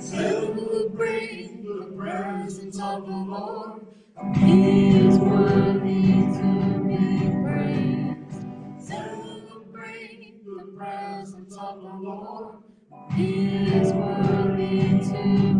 Celebrate the presence of the Lord. He is worthy to be praised. The presence of the Lord. He is worthy to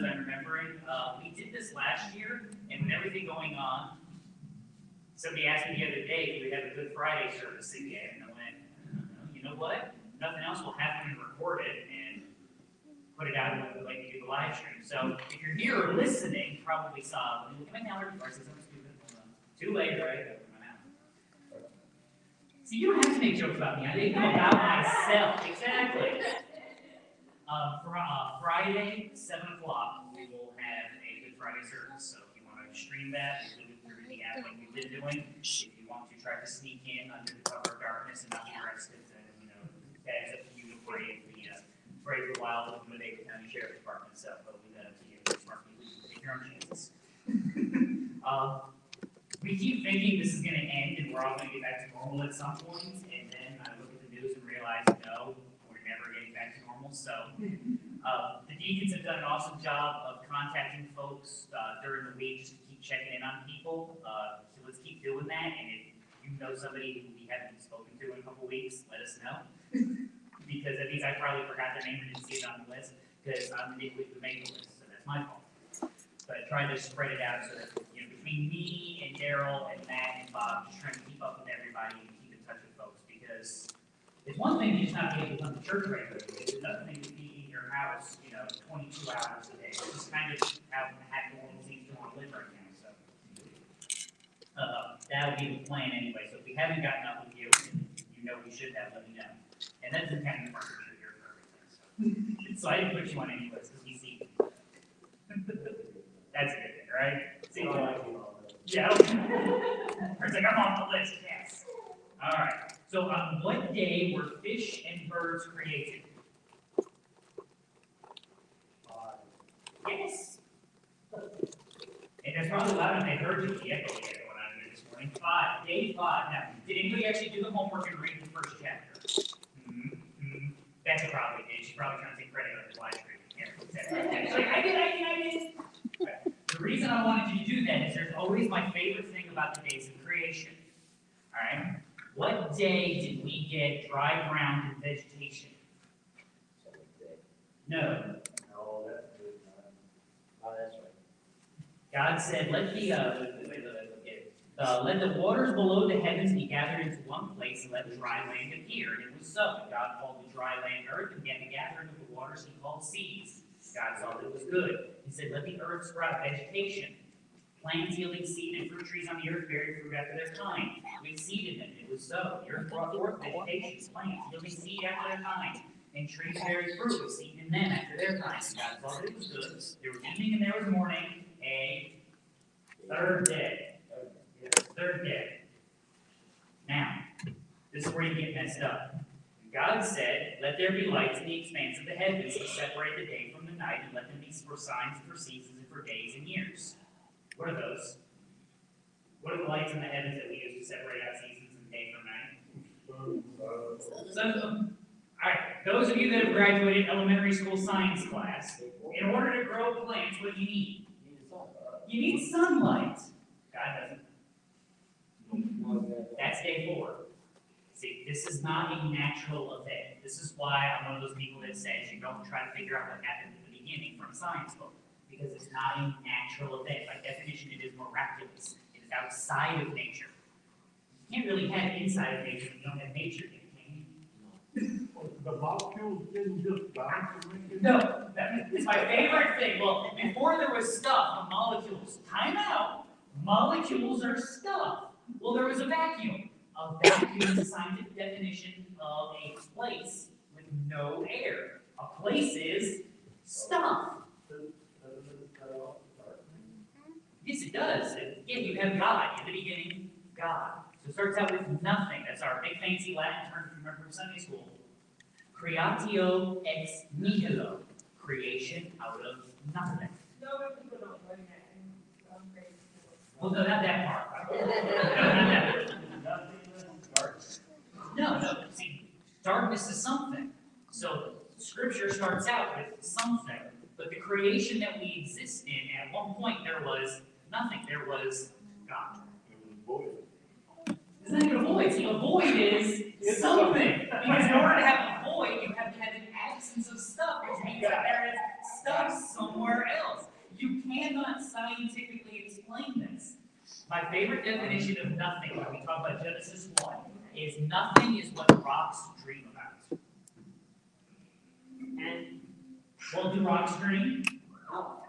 so- because I'm remembering, uh, we did this last year, and with everything going on, somebody asked me the other day, do we have a Good Friday service again? And I went, "Uh, you know what? Nothing else, we'll happen them record it and put it out like you do the live stream. So if you're here or listening, probably saw, stupid? Hold on. Too late, right? My. See, you don't have to make jokes about me, I make them about myself, exactly. Uh, fr- uh, Friday, seven o'clock, we will have a Good Friday service, so if you wanna stream that, do it through the app like we've been doing. If you want to try to sneak in under the cover of darkness and not be arrested, then, you know, that is up to you to brave the, uh, brave the wild of the Madera County Sheriff's Department, so, but we got to you, you take your own chances. Um, we keep thinking this is gonna end and we're all gonna get back to normal at some point, and then I look at the news and realize, no, we're never getting back to normal, so. Uh, the deacons have done an awesome job of contacting folks, uh, during the week, just to keep checking in on people, uh, so let's keep doing that, and if you know somebody who we haven't spoken to in a couple weeks, let us know. Because that means I probably forgot their name and didn't see it on the list, because I'm the nitwit who made the list, so that's my fault. But trying to spread it out so that, you know, between me and Daryl and Matt and Bob, just trying to keep up with everybody and keep in touch with folks, because it's one thing to just not be able to come to church regularly, it's another thing to be in your house, you know, twenty-two hours a day. It's just kind of how, the world seems to want to live right now, so. Uh, that would be the plan anyway, so if we haven't gotten up with you, you know we should have, let me know. And that's the kind of partnership here for everything, so. So I didn't put you on any list, because you see. That's a good thing, right? See, yeah. It's like, I'm off the list, yes. All right, so on what day were fish and birds created? Yes. And that's probably loud enough, they heard you, the echo we had going on here this morning. Five, day five. Now, did anybody actually do the homework and read the first chapter? Hmm, hmm. Betcha probably did, she's probably trying to take credit on the live stream. Yeah, like, I did, I did, I did. The reason I wanted you to do that is there's always my favorite thing about the days of creation. All right? What day did we get dry ground and vegetation? No. No, that's good. Oh, that's right. God said, let the, uh, wait, wait, wait. Uh, let the waters below the heavens be gathered into one place, and let dry land appear. And it was so. God called the dry land earth, and began to gather into the waters he called seas. God saw that it was good. He said, let the earth sprout vegetation. Plants yielding seed and fruit trees on the earth bearing fruit after their kind. With seed in them, it was so. The earth brought forth vegetation, plants yielding seed after their kind, and trees bearing fruit with seed in them after their kind. God that it was good. There was evening and there was morning, a third day. Third day. Now, this is where you get messed up. God said, Let there be lights in the expanse of the heavens to separate the day from the night, and let them be for signs and for seasons and for days and years. What are those? What are the lights in the heavens that we use to separate out seasons and day from night? So, um, all right, those of you that have graduated elementary school science class, in order to grow plants, what do you need? You need sunlight. God doesn't. That's day four. See, this is not a natural event. This is why I'm one of those people that says you don't try to figure out what happened at the beginning from a science book. Because it's not a natural event. By definition, it is miraculous. It is outside of nature. You can't really have inside of nature if you don't have nature, can you? The molecules didn't just bounce? No, that is my favorite thing. Well, before there was stuff, the molecules. Time out. Molecules are stuff. Well, there was a vacuum. A vacuum is a scientific definition of a place with no air. A place is stuff. Yes, it does. And Again, you have God in the beginning, God. So it starts out with nothing. That's our big fancy Latin term if you remember from Sunday school. Creatio ex nihilo. Creation out of nothing. No, but people don't learn that in some grade school. Well, no, not that part. No, not that. No, no, see, darkness is something. So scripture starts out with something, but the creation that we exist in, at one point there was nothing, there was God. It's not even a void, see, a void is something. Because in order to have a void, you have to have an absence of stuff, which means that there is stuff somewhere else. You cannot scientifically explain this. My favorite definition of nothing, when we talk about Genesis one, is nothing is what rocks dream about. And, well, do rocks dream?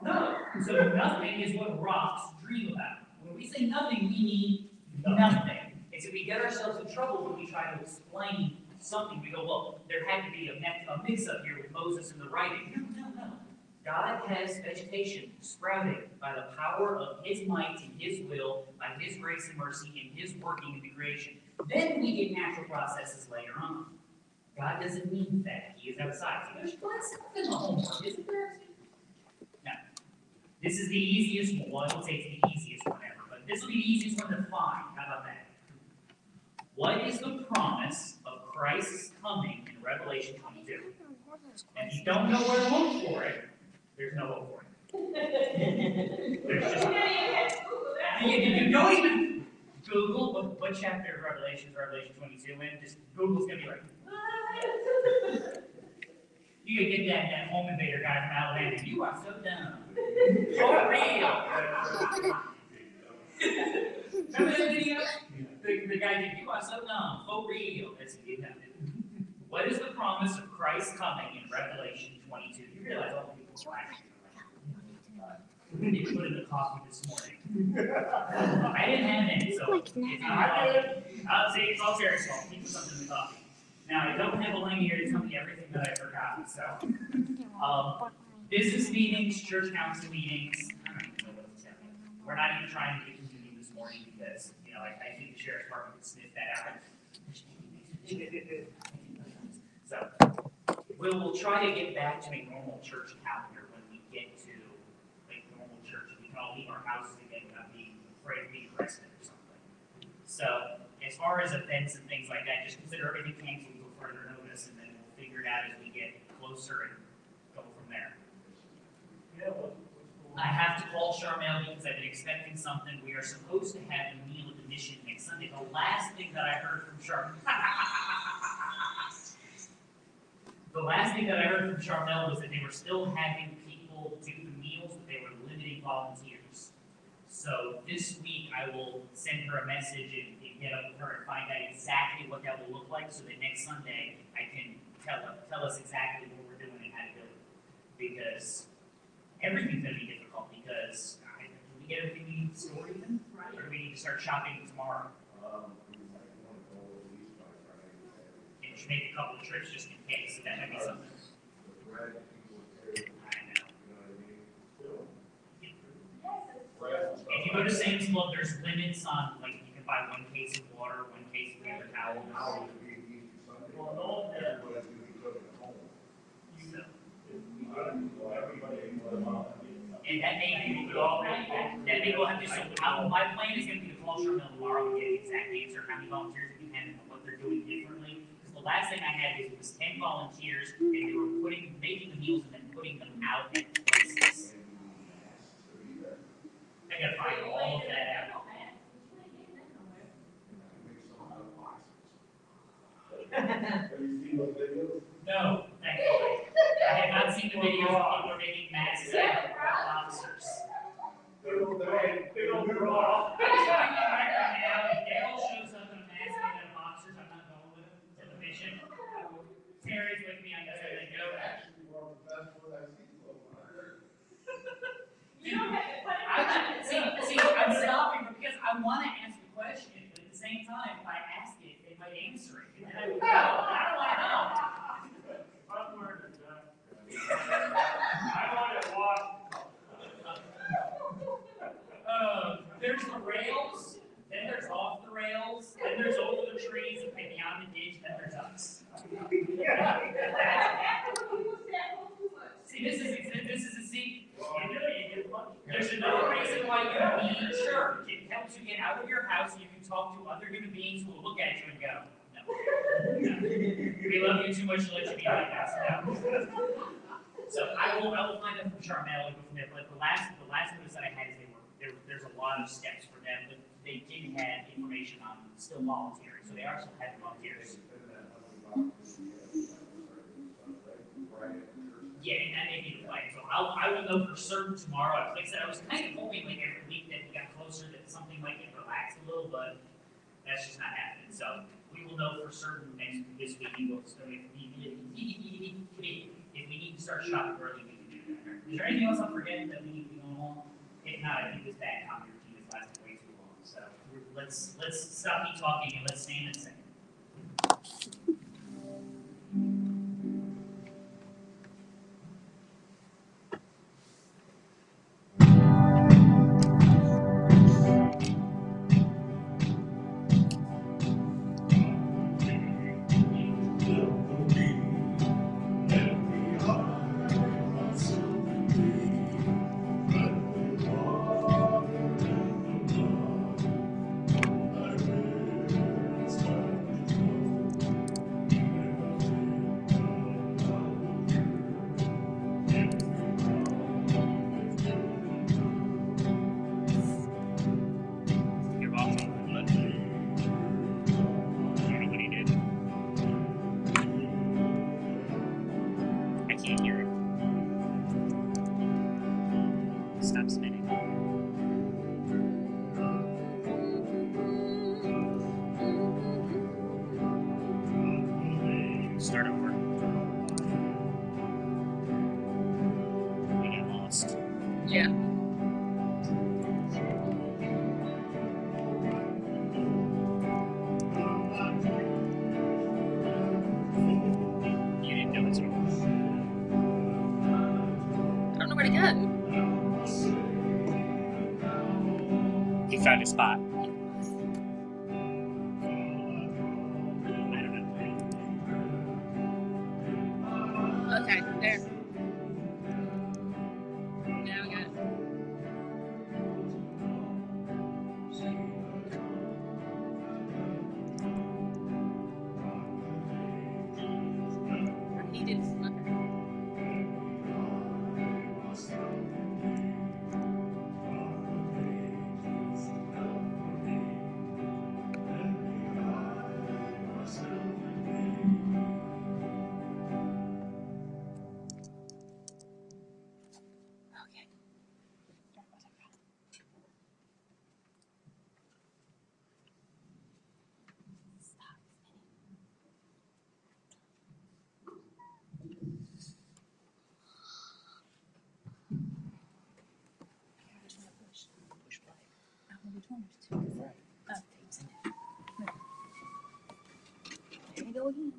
No. So nothing is what rocks dream about. When we say nothing, we mean nothing. And so we get ourselves in trouble when we try to explain something. We go, well, there had to be a, mix-up here with Moses and the writing. No, no, no. God has vegetation sprouting by the power of His might and His will, by His grace and mercy, and His working in the creation. Then we get natural processes later on. God doesn't need that. He is outside. So there's stuff in the homework, isn't there? This is the easiest one. Well, say it's the easiest one ever, but this will be the easiest one to find. How about that? What is the promise of Christ's coming in Revelation 22? And if you don't know where to look for it, there's no hope for it. There's just you you, don't even Google what, what chapter of Revelation is Revelation 22 in. Just Google's gonna be like? You could get that, that home invader guy from Alabama. You are so dumb. For real. Remember that video? The, the guy did, you are so dumb. For real. That's you know. What is the promise of Christ coming in Revelation 22? You realize all the people are actually. We did put in the coffee this morning. I didn't have any, so. Like if you now. I'll say it's all Jerry's fault. He put something in the coffee. Now, I don't have Elaine here to tell me everything that I forgot, so. Um, business meetings, church council meetings, I don't even know what to. We're not even trying to get to meeting this morning because, you know, I, I think the sheriff's department could sniff that out. So, we'll, we'll try to get back to a normal church calendar when we get to like normal church. We can all leave our houses again without being afraid of being arrested or something. So, as far as events and things like that, just consider everything canceled until further notice, and then figure it out as we get closer and go from there. Yeah, what, I have to call Charmel because I've been expecting something. We are supposed to have a meal at the mission next Sunday. The last thing that I heard from Charmel. the last thing that I heard from Charmel was that they were still having people do the meals, but they were limiting volunteers. So this week I will send her a message and, and get up with her and find out exactly what that will look like so that next Sunday I can tell her, tell us exactly what we're doing and how to do it. Because everything's gonna be difficult because I, do we get everything we need stored even? Or do we need to start shopping tomorrow? Um, we might wanna go at least by Friday. And should make a couple of trips just in case, so that might be something. The bread, people carry, you I know. know what I mean? If you go to Sam's Club, there's limits on, like, you can buy one case of water, one case of paper towel. Now it's being Easter Sunday. Well, no, yeah. Everybody's gonna be cooking at home. So, Everybody, what about? And that may be, all. that may go ahead, so, I- my plan is gonna be to call Sherman tomorrow and get an exact answer, how many volunteers we have and what they're doing differently. Because the last thing I had is it was ten volunteers, and they were putting, making the meals and then putting them out at places. I gotta find all of that out. Have? No, thankfully. I have not seen the videos of people are making masks out of lobsters. They're, they're, Big old raw. I'm gonna go right now, if Daryl shows up in a mask made out of boxers, I'm not going with him to the mission. Terry's with me, I guess I go. actually one of the best ones I've seen so far. I'm not, see, see, I'm stopping because I ask a question, but at the same time, if I ask it, they might answer it, and then I would go, I don't wanna know. I'm wearing a jacket. I want it washed. Uh, there's the rails, then there's off the rails, then there's over the trees, and beyond the ditch, then there's us. See, this is, this is a see, there's another reason why you need church. It helps you get out of your house, and you can talk to other human beings who will look at you and go, no. no. We love you too much to let you be like us, no. So I will, I will find out from Charmel and go from there, but the last, the last notice that I had is they were, there, there's a lot of steps for them, but they did have information on still volunteering, so they are still having volunteers. Yeah, and that may be the plan, so I'll, I will know for certain tomorrow, like I said, I was kind of hoping like every week that we got closer, that something might get relaxed a little, but that's just not happening, so we will know for certain next, this week, we'll, so if we, if we, need to start shopping early, we can do that. Is there anything else I'm forgetting that we need to be on? If not, I think this bad copy routine is lasting way too long, so let's, let's stop me talking and let's stand and sing. corners too, because I, There you go again.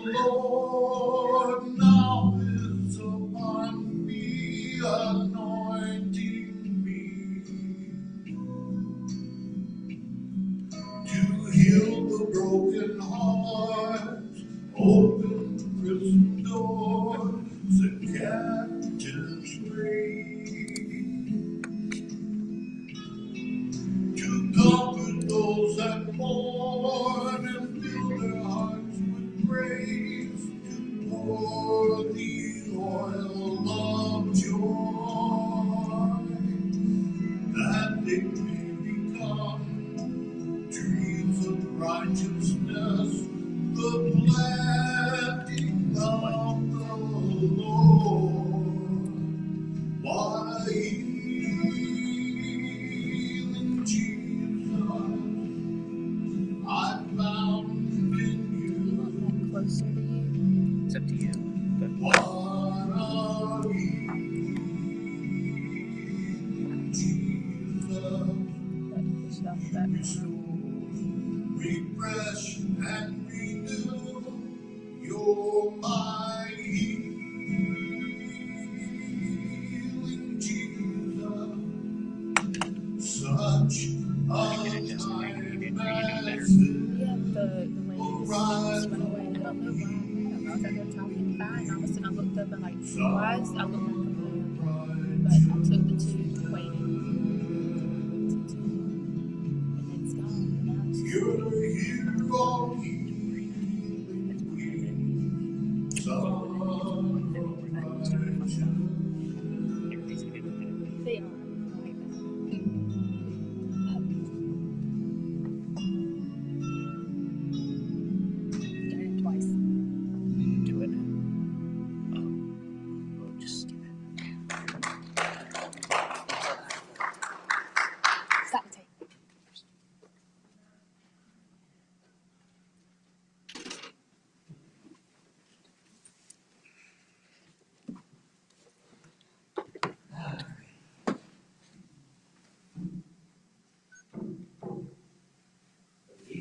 Lord.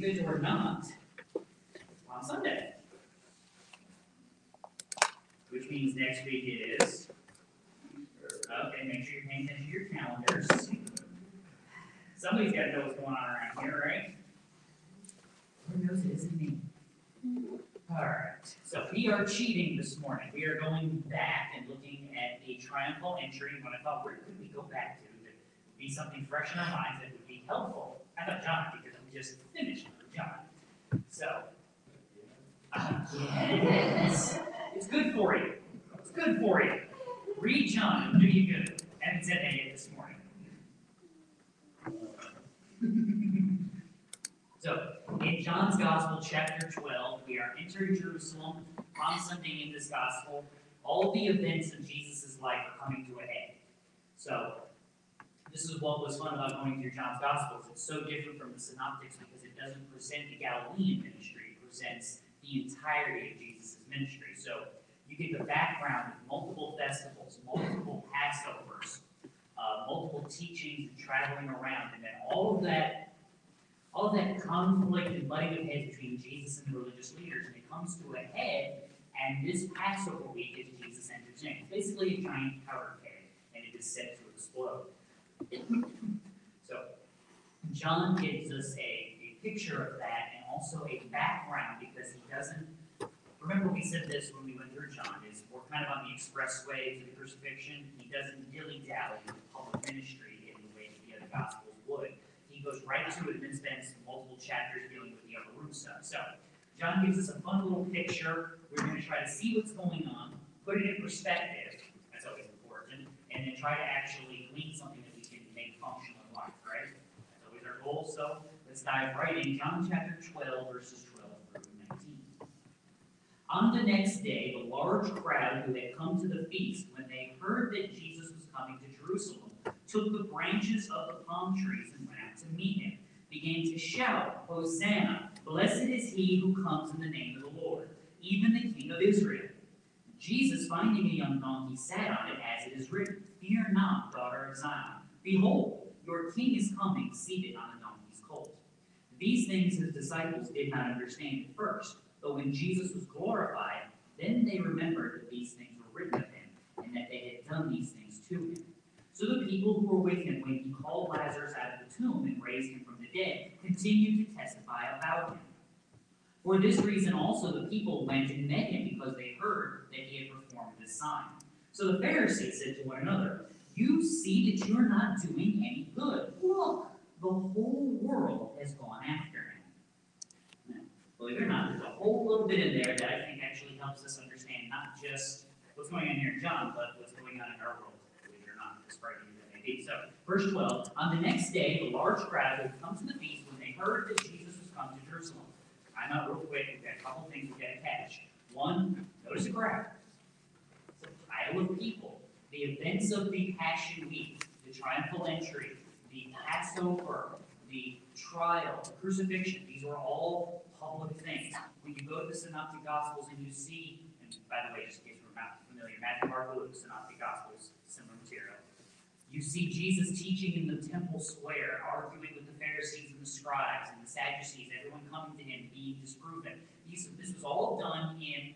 It or not, on Sunday. Which means next week is. Okay, make sure you're paying attention to your calendars. Somebody's gotta know what's going on around here, right? Who knows it isn't me? Alright, so we are cheating this morning. We are going back and looking at the triumphal entry, what I thought, where could we go back to? to Be something fresh in our minds that would be helpful. I thought John, because we just finished with John. So. uh, yes, it's good for you. It's good for you. Read John, it'll do you good. I haven't this morning. So, in John's Gospel, chapter 12, we are entering Jerusalem on Sunday in this Gospel. All the events of Jesus' life are coming to a head. So, this is what was fun about going through John's Gospels. It's so different from the Synoptics because it doesn't present the Galilean ministry, it presents the entirety of Jesus' ministry. So, you get the background of multiple festivals, multiple Passovers, uh, multiple teachings and traveling around, and then all of that all of that conflict and butting of heads between Jesus and the religious leaders, and it comes to a head, and this Passover week is Jesus enters in. It's basically a giant powder keg, and it is set to explode. so, John gives us a, a picture of that also a background because he doesn't. Remember, we said this when we went through John, is we're kind of on the expressway to the crucifixion. He doesn't dilly dally with public ministry in the way that the other Gospels would he goes right to it and then spends multiple chapters dealing with the upper room stuff. So, John gives us a fun little picture. We're going to try to see what's going on, put it in perspective. That's always important, and then try to actually glean something that we can make functional in life, right? That's always our goal. So, let's dive right in. John chapter 12, verses 12 through 19. On the next day, the large crowd who had come to the feast, when they heard that Jesus was coming to Jerusalem, took the branches of the palm trees and went out to meet him, began to shout, Hosanna! Blessed is he who comes in the name of the Lord, even the King of Israel. Jesus, finding a young donkey, sat on it, as it is written, Fear not, daughter of Zion. Behold, your king is coming, seated on a. These things his disciples did not understand at first, but when Jesus was glorified, then they remembered that these things were written of him, and that they had done these things to him. So the people who were with him when he called Lazarus out of the tomb and raised him from the dead continued to testify about him. For this reason also the people went and met him because they heard that he had performed this sign. So the Pharisees said to one another, You see that you are not doing any good. Look, the whole world has gone after him. Now, believe it or not, there's a whole little bit in there that I think actually helps us understand not just what's going on here in John, but what's going on in our world believe it or not, frightening as it may be. So, verse 12, on the next day, the large crowd had come to the feast when they heard that Jesus was come to Jerusalem. I'm out real quick, we've got a couple things we've got to catch. One, notice the crowd. It's a pile of people. The events of the Passion Week, the triumphal entry, the Passover, the trial, the crucifixion, these are all public things. When you go to the Synoptic Gospels and you see, and by the way, just in case we're not familiar, Matthew, Mark, Luke, Synoptic Gospels, similar material. You see Jesus teaching in the temple square, arguing with the Pharisees and the scribes and the Sadducees, everyone coming to him, being disproven. These, this was all done in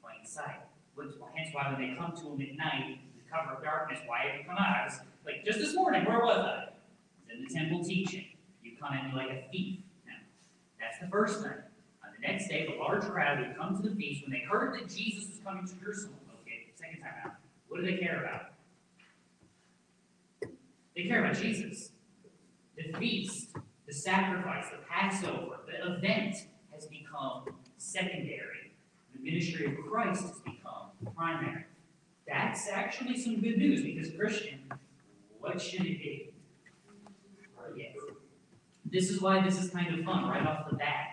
plain sight. Hence why when they come to him at night, the cover of darkness, why have you come out? I was like, just this morning, where was I? In the temple teaching. You come me like a thief. Now, that's the first thing. On The next day, the large crowd had come to the feast when they heard that Jesus was coming to Jerusalem. Okay, second time out. What do they care about? They care about Jesus. The feast, the sacrifice, the Passover, the event has become secondary. The ministry of Christ has become primary. That's actually some good news because Christian, what should it be? Yes. This is why this is kind of fun right off the bat.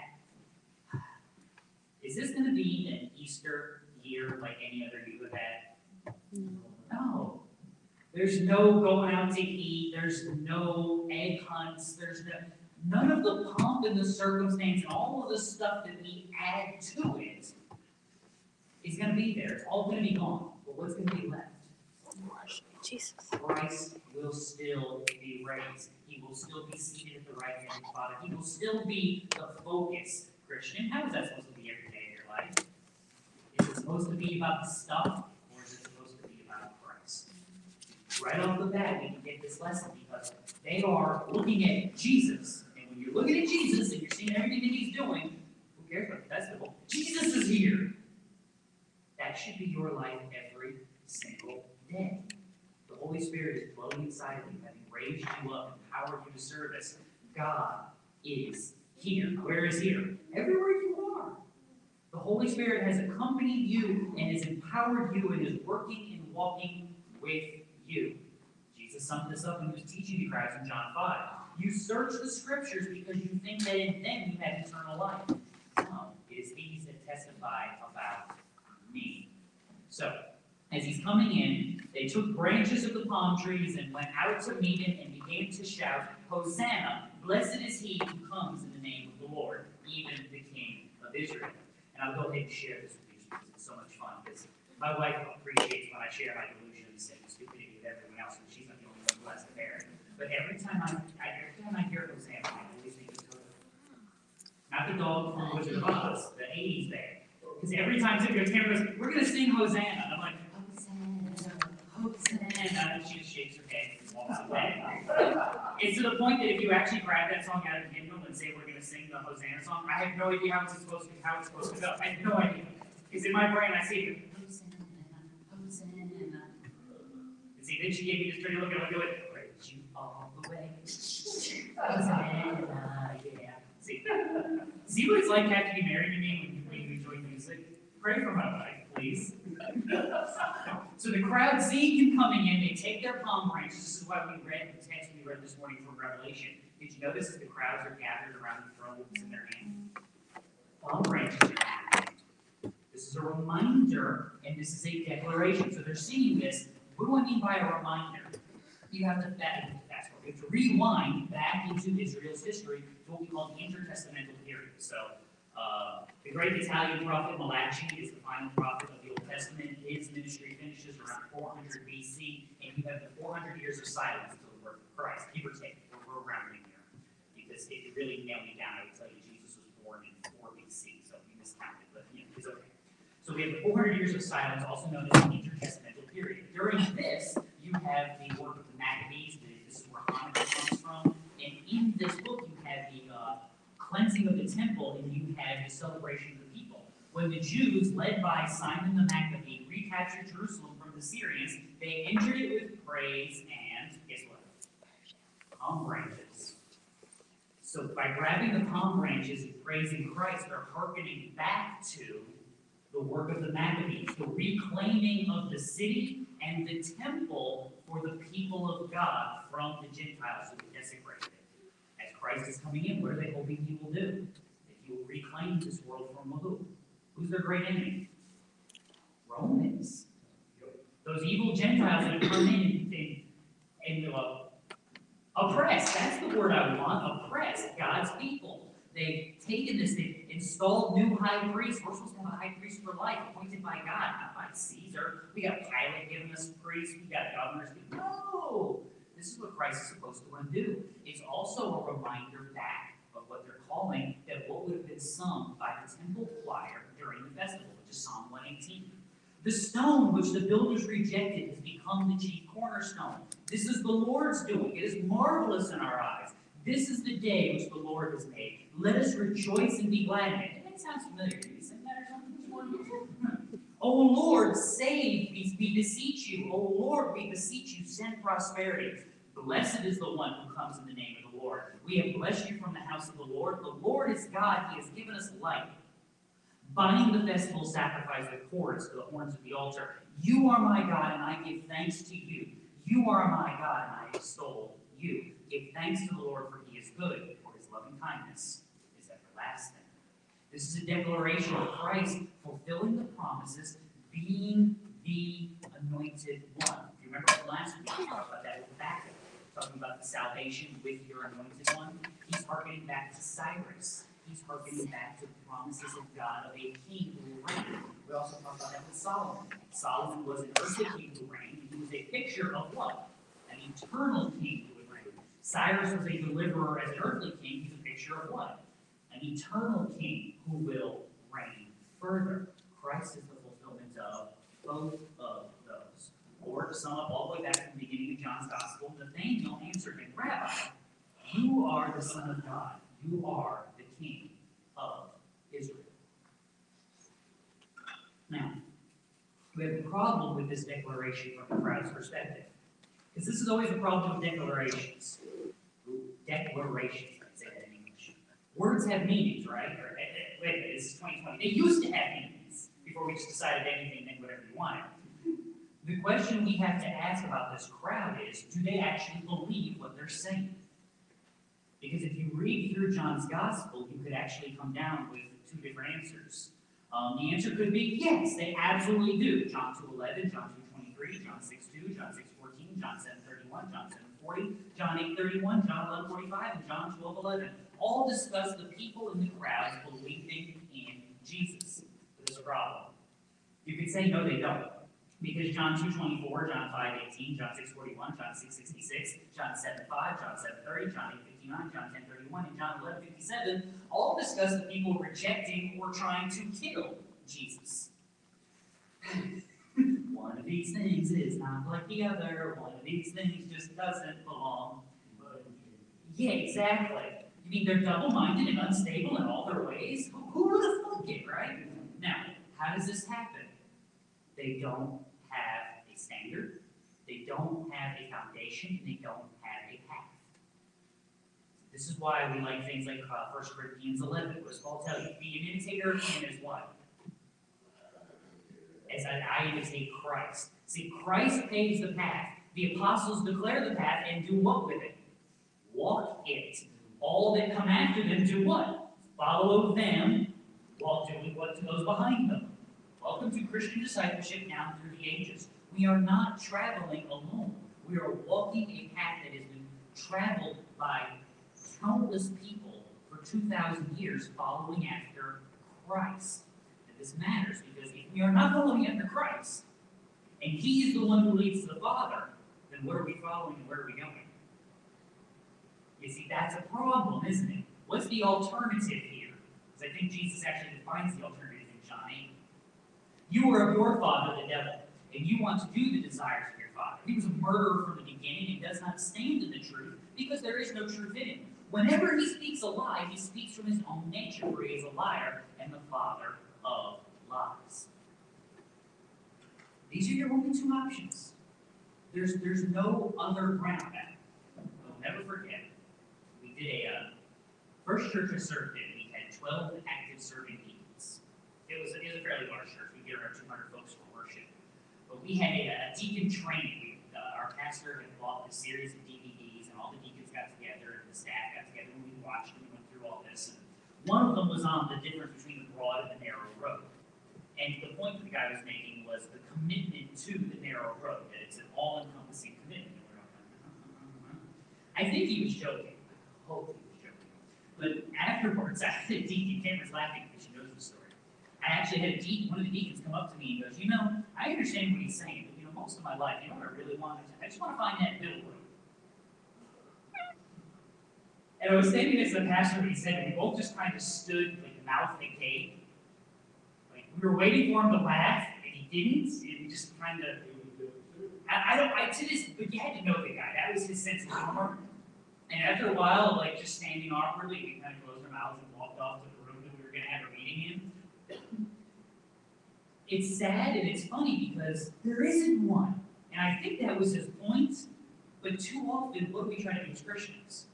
Is this going to be an Easter year like any other you have had? No. There's no going out to eat. There's no egg hunts. There's no, none of the pomp and the circumstance and all of the stuff that we add to it is going to be there. It's all going to be gone. But what's going to be left? Jesus. Christ will still be raised. Will still be seated at the right hand of Father. He will still be the focus, Christian. How is that supposed to be every day of your life? Is it supposed to be about the stuff, or is it supposed to be about Christ? Right off the bat, we can get this lesson because they are looking at Jesus. And when you're looking at Jesus and you're seeing everything that he's doing, who cares about the festival? Jesus is here. That should be your life every single day. The Holy Spirit is dwelling inside of you, raised you up, empowered you to service. God is here. Where is here? Everywhere you are. The Holy Spirit has accompanied you and has empowered you and is working and walking with you. Jesus summed this up when he was teaching the crowds in John 5. You search the scriptures because you think that in them you have eternal life. No, it is these that testify about me. So, as he's coming in, they took branches of the palm trees and went out to meet him and began to shout, Hosanna! Blessed is he who comes in the name of the Lord, even the King of Israel. And I'll go ahead and share this with you because it's so much fun. Because my wife appreciates when I share my delusions and stupidity with everyone else, and she's not the only one who has to bear. But every time I, every time I hear Hosanna, I always think of Toto. Not the dog from Wizard of Oz, the 80s band. Because every time Cameron goes, we're going to sing Hosanna. And I'm like, It's to the point that if you actually grab that song out of the hymnal and say we're going to sing the Hosanna song, I have no idea how it's supposed to, how it's supposed to go. I have no idea. Because in my brain, I see it. Hosanna, Hosanna. And see, then she gave me this dirty look and I do it. Praise you all the way. Hosanna, yeah. See, see what it's like to have to be married to me when you, enjoy music? Pray for my wife, please. so the crowd seeing him coming in, they take their palm branches. This is why we read the text we read this morning from Revelation. Did you notice that the crowds are gathered around the throne in their hand? Palm branches in their. This is a reminder, and this is a declaration. So they're seeing this. What do I mean by a reminder? You have to fast forward. You have to rewind back into Israel's history to what we call the intertestamental period. So, uh, the great Italian prophet Malachi is the final prophet of the Old Testament. His ministry finishes around 400 BC, and you have the 400 years of silence until the birth of Christ. Give or take, we're, we're rounding here. Because if you really nail me down, I would tell you Jesus was born in 4 BC, so you miscounted, but you know, it's okay. So we have the 400 years of silence, also known as the intertestamental period. During this, you have the work of the Maccabees. This is where Hanukkah comes from. And in this book, you have the cleansing of the temple, and you have the celebration of the people. When the Jews, led by Simon the Maccabee, recaptured Jerusalem from the Syrians, they entered it with praise and guess what? Palm branches. So by grabbing the palm branches and praising Christ, they're hearkening back to the work of the Maccabees, the reclaiming of the city and the temple for the people of God from the Gentiles who were desecrated. Christ is coming in, what are they hoping he will do? That he will reclaim this world from who? Who's their great enemy? Romans. Those evil Gentiles that have come in and, and uh, oppressed. That's the word I want. Oppressed God's people. They've taken this, they've installed new high priests. We're supposed to have a high priest for life, appointed by God, not by Caesar. We got Pilate giving us priests, we got governors. No! This is what Christ is supposed to undo. It's also a reminder back of what they're calling that what would have been sung by the temple choir during the festival, which is Psalm 118. The stone which the builders rejected has become the chief cornerstone. This is the Lord's doing. It is marvelous in our eyes. This is the day which the Lord has made. Let us rejoice and be glad in it. That sounds familiar. Did you that or something? Oh Lord, save, we, we beseech you. Oh Lord, we beseech you, send prosperity. Blessed is the one who comes in the name of the Lord. We have blessed you from the house of the Lord. The Lord is God, He has given us life. Bind the festival sacrifice with cords to the horns of the altar. You are my God, and I give thanks to you. You are my God, and I extol you. Give thanks to the Lord, for he is good, for his loving kindness is everlasting. This is a declaration of Christ fulfilling the promises, being the anointed one. If you remember last week, we talked about that Habakkuk, talking about the salvation with your anointed one. He's harkening back to Cyrus. He's harkening back to the promises of God of a king who will reign. We also talked about that with Solomon. Solomon was an earthly king who reigned. He was a picture of what? An eternal king who would reign. Cyrus was a deliverer as an earthly king. He's a picture of what? An eternal king who will reign further. Christ is the fulfillment of both of. Or to sum up all the way back to the beginning of John's Gospel, Nathanael answered him, Rabbi, you are the Son of God. You are the King of Israel. Now, we have a problem with this declaration from the crowd's perspective. Because this is always a problem with declarations. Declarations, I say that in English. Words have meanings, right? Or, eh, eh, wait this is 2020. They used to have meanings before we just decided anything and whatever you wanted. The question we have to ask about this crowd is do they actually believe what they're saying? Because if you read through John's gospel, you could actually come down with two different answers. Um, the answer could be yes, they absolutely do. John 2.11, John 2.23, John 6.2, John 6.14, John 7.31, John 7.40, John 8.31, John 11.45, and John 12.11. All discuss the people in the crowd believing in Jesus. But there's a problem. You could say no, they don't. Because John 2.24, John 5.18, John 6.41, John 6.66, John 7.5, John 7.30, John 8.59, John 10.31, and John 11.57 all discuss the people rejecting or trying to kill Jesus. One of these things is not like the other. One of these things just doesn't belong. Yeah, exactly. You mean they're double-minded and unstable in all their ways? Who, would have thunk it, right? Now, how does this happen? They don't have a standard. They don't have a foundation. And they don't have a path. This is why we like things like uh, 1 Corinthians 11. What Paul tell you? Be an imitator of him as what? As I, I imitate Christ. See, Christ paves the path. The apostles declare the path and do what with it? Walk it. All that come after them do what? Follow them while doing what goes behind them. Welcome to Christian discipleship down through the ages. We are not traveling alone. We are walking a path that has been traveled by countless people for 2,000 years following after Christ. And this matters because if we are not following after Christ, and He is the one who leads to the Father, then what are we following and where are we going? You see, that's a problem, isn't it? What's the alternative here? Because I think Jesus actually defines the alternative in John 8. You are of your father, the devil, and you want to do the desires of your father. He was a murderer from the beginning and does not stand in the truth because there is no truth in him. Whenever he speaks a lie, he speaks from his own nature, for he is a liar and the father of lies. These are your only two options. There's, there's no other ground back. I'll never forget. We did a uh, first church I served in. We had 12 active serving deacons. It was, it was a fairly large church. Get around 200 folks for worship. But we had a, a deacon training. We, uh, our pastor had bought this series of DVDs, and all the deacons got together, and the staff got together, and we watched and we went through all this. And one of them was on the difference between the broad and the narrow road. And the point that the guy was making was the commitment to the narrow road, that it's an all-encompassing commitment. All kind of, I think he was joking. I hope he was joking. But afterwards, I a deacon, Cameron's laughing because she knows the story. I actually had a deacon, one of the deacons come up to me and goes, you know, I understand what he's saying, but you know, most of my life, you know what I really want? I just want to find that middle. And I was next to the pastor when he said it, we both just kind of stood like mouth agape. Like we were waiting for him to laugh, and he didn't, and we just kind of I, I don't I to this but you had to know the guy. That was his sense of humor. And after a while, like just standing awkwardly, we kind of closed our mouths and walked off to the room that we were we're gonna have a meeting in. It's sad and it's funny because there isn't one. And I think that was his point, but too often, what we try to do as Christians?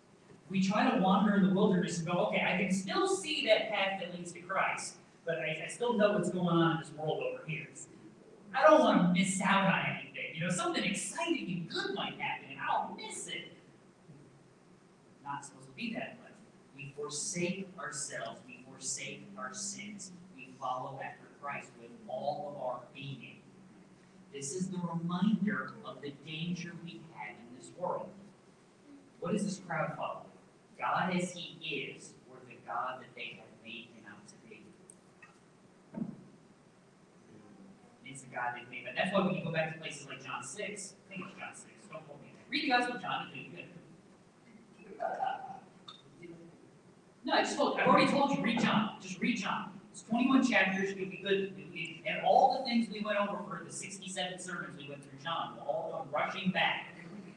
We try to wander in the wilderness and go, okay, I can still see that path that leads to Christ, but I, I still know what's going on in this world over here. I don't want to miss out on anything. You know, something exciting and good might happen, and I'll miss it. Not supposed to be that way. We forsake ourselves. We forsake our sins. Follow after Christ with all of our being. This is the reminder of the danger we have in this world. What does this crowd follow? God as He is, or the God that they have made Him out to be? It's the God they've made. But that's why when you go back to places like John 6, I think it's John 6, don't quote me. Read the Gospel of John, it's really good. No, I just told, I've already told you, read John, just read John. It's twenty-one chapters, it'll be good, and all the things we went over for the sixty-seven sermons we went through John, all come rushing back.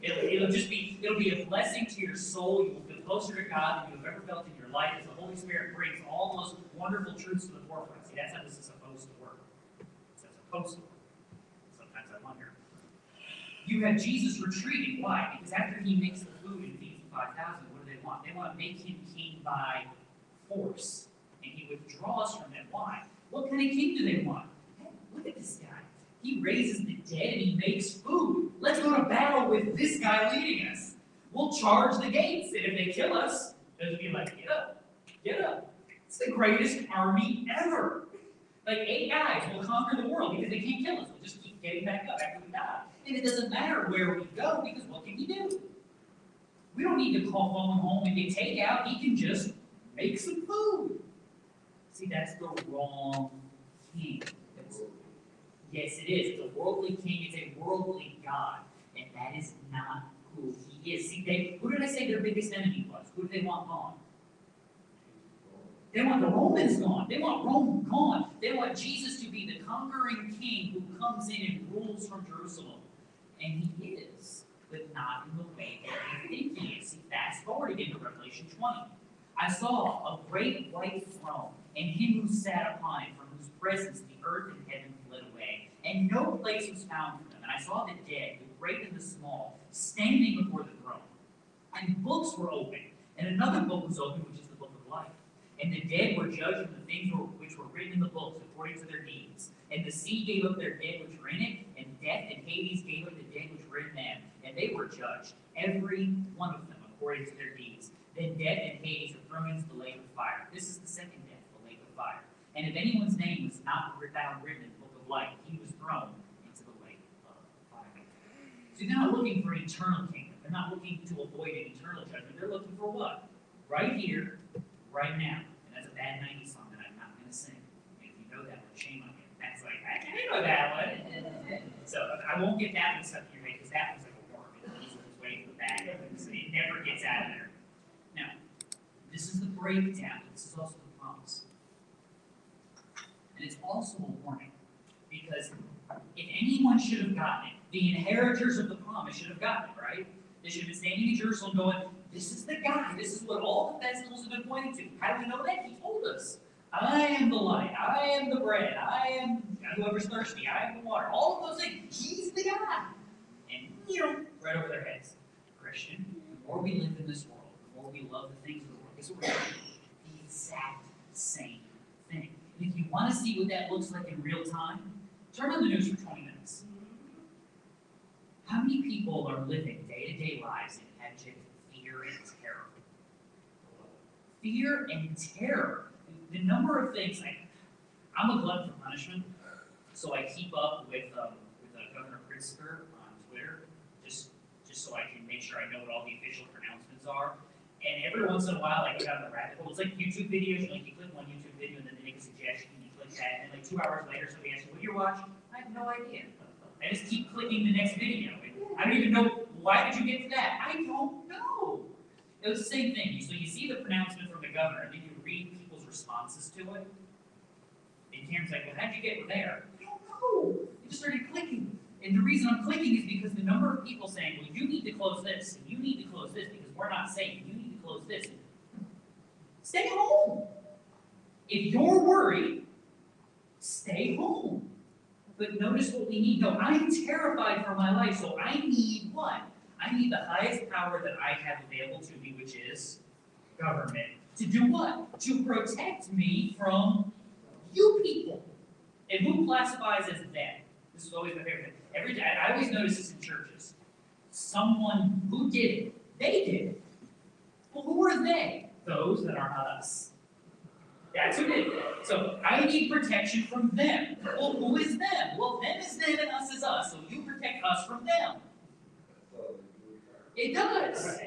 It'll, it'll just be, it'll be a blessing to your soul, you will feel closer to God than you've ever felt in your life, as the Holy Spirit brings all those wonderful truths to the forefront. See, that's how this is supposed to work. It's supposed to work. Sometimes I wonder. You have Jesus retreating, why? Because after he makes the food and feeds the five thousand, what do they want? They want to make him king by force. And he withdraws from them. Why? What kind of king do they want? Hey, look at this guy. He raises the dead and he makes food. Let's go to battle with this guy leading us. We'll charge the gates, and if they kill us, they'll be like, get up, get up. It's the greatest army ever. Like eight guys will conquer the world because they can't kill us. We'll just keep getting back up after we die. And it doesn't matter where we go because what can he do? We don't need to call phone home and get takeout. He can just make some food. See, that's the wrong king. That's- yes, it is. It's a worldly king. It's a worldly god, and that is not who he is. See, they who did I say their biggest enemy was? Who do they want gone? They want the Romans gone. They want Rome gone. They want Jesus to be the conquering king who comes in and rules from Jerusalem. And he is, but not in the way that they think he is. See, fast forward again to Revelation 20. I saw a great white throne, and him who sat upon it, from whose presence the earth and heaven fled away, and no place was found for them. And I saw the dead, the great and the small, standing before the throne. And books were opened, and another book was opened, which is the book of life. And the dead were judged from the things which were written in the books according to their deeds. And the sea gave up their dead which were in it, and death and Hades gave up the dead which were in them. And they were judged, every one of them, according to their deeds. Then death and Hades were thrown into the lake of fire. This is the second the lake of fire. And if anyone's name was not found written in the book of life, he was thrown into the lake of fire. So they're not looking for an eternal kingdom. They're not looking to avoid an eternal judgment. They're looking for what? Right here, right now. And that's a bad 90s song that I'm not going to sing. And if you know that one, shame on you. That's like, I, I know that one. So I won't get that one stuck in your head because that one's like a worm. It its way in the back. So it never gets out of there. Now, this is the breakdown. This is also. It's also a warning. Because if anyone should have gotten it, the inheritors of the promise should have gotten it, right? They should have been standing in Jerusalem going, This is the guy. This is what all the festivals have been pointing to. How do we know that? He told us. I am the light. I am the bread. I am whoever's thirsty. I am the water. All of those things. He's the guy. And, you know, right over their heads. Christian, the more we live in this world, the more we love the things of the world, guess what? The exact same if you want to see what that looks like in real time, turn on the news for 20 minutes. How many people are living day to day lives in abject fear and terror? Fear and terror. The number of things, like, I'm a glutton for punishment, so I keep up with, um, with uh, Governor Pritzker on Twitter, just, just so I can make sure I know what all the official pronouncements are. And every once in a while, I go down the rabbit hole. It's like YouTube videos, like you click one YouTube video and then they make a suggestion, you click that, and like two hours later, somebody asks you, what you're watching? I have no idea. I just keep clicking the next video. I don't even know why did you get to that. I don't know. It was the same thing. So you see the pronouncement from the governor, and then you read people's responses to it. And Karen's like, "Well, how'd you get there?" I don't know. I just started clicking, and the reason I'm clicking is because the number of people saying, "Well, you need to close this, and you need to close this because we're not safe. You need to close this." Stay home. If you're worried, stay home. But notice what we need. No, I'm terrified for my life, so I need what? I need the highest power that I have available to me, which is government. To do what? To protect me from you people. And who classifies as them? This is always my favorite thing. Every day, I always notice this in churches. Someone who did it, they did it. Well, who are they? Those that are not us. That's who did. So I need protection from them. Well, who is them? Well, them is them and us is us. So you protect us from them. It does.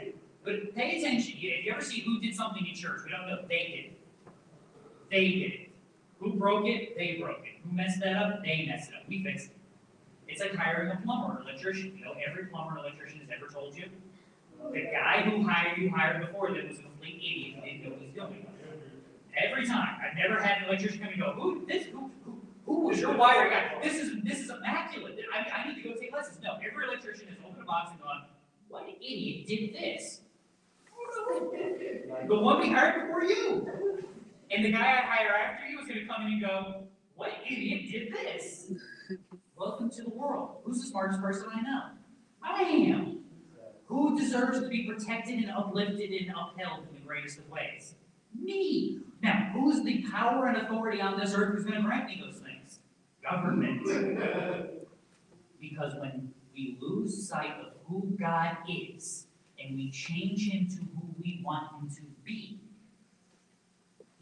But pay attention. If you ever see who did something in church, we don't know. They did it. They did it. Who broke it? They broke it. Who messed that up? They messed it up. We fixed it. It's like hiring a plumber or electrician. You know, every plumber or electrician has ever told you. The guy who hired you hired before them was a complete idiot who didn't know what he was doing. Every time. I've never had an electrician come and go, who, this, who, who, who was your wire guy? This is, this is immaculate. I, I need to go take lessons. No, every electrician has opened a box and gone, what idiot did this? The one we hired before you. And the guy I hire after you is gonna come in and go, what idiot did this? Welcome to the world. Who's the smartest person I know? I am. Who deserves to be protected and uplifted and upheld in the greatest of ways? Me. Now, who's the power and authority on this earth who's gonna grant me those things? Government. Because when we lose sight of who God is and we change him to who we want him to be,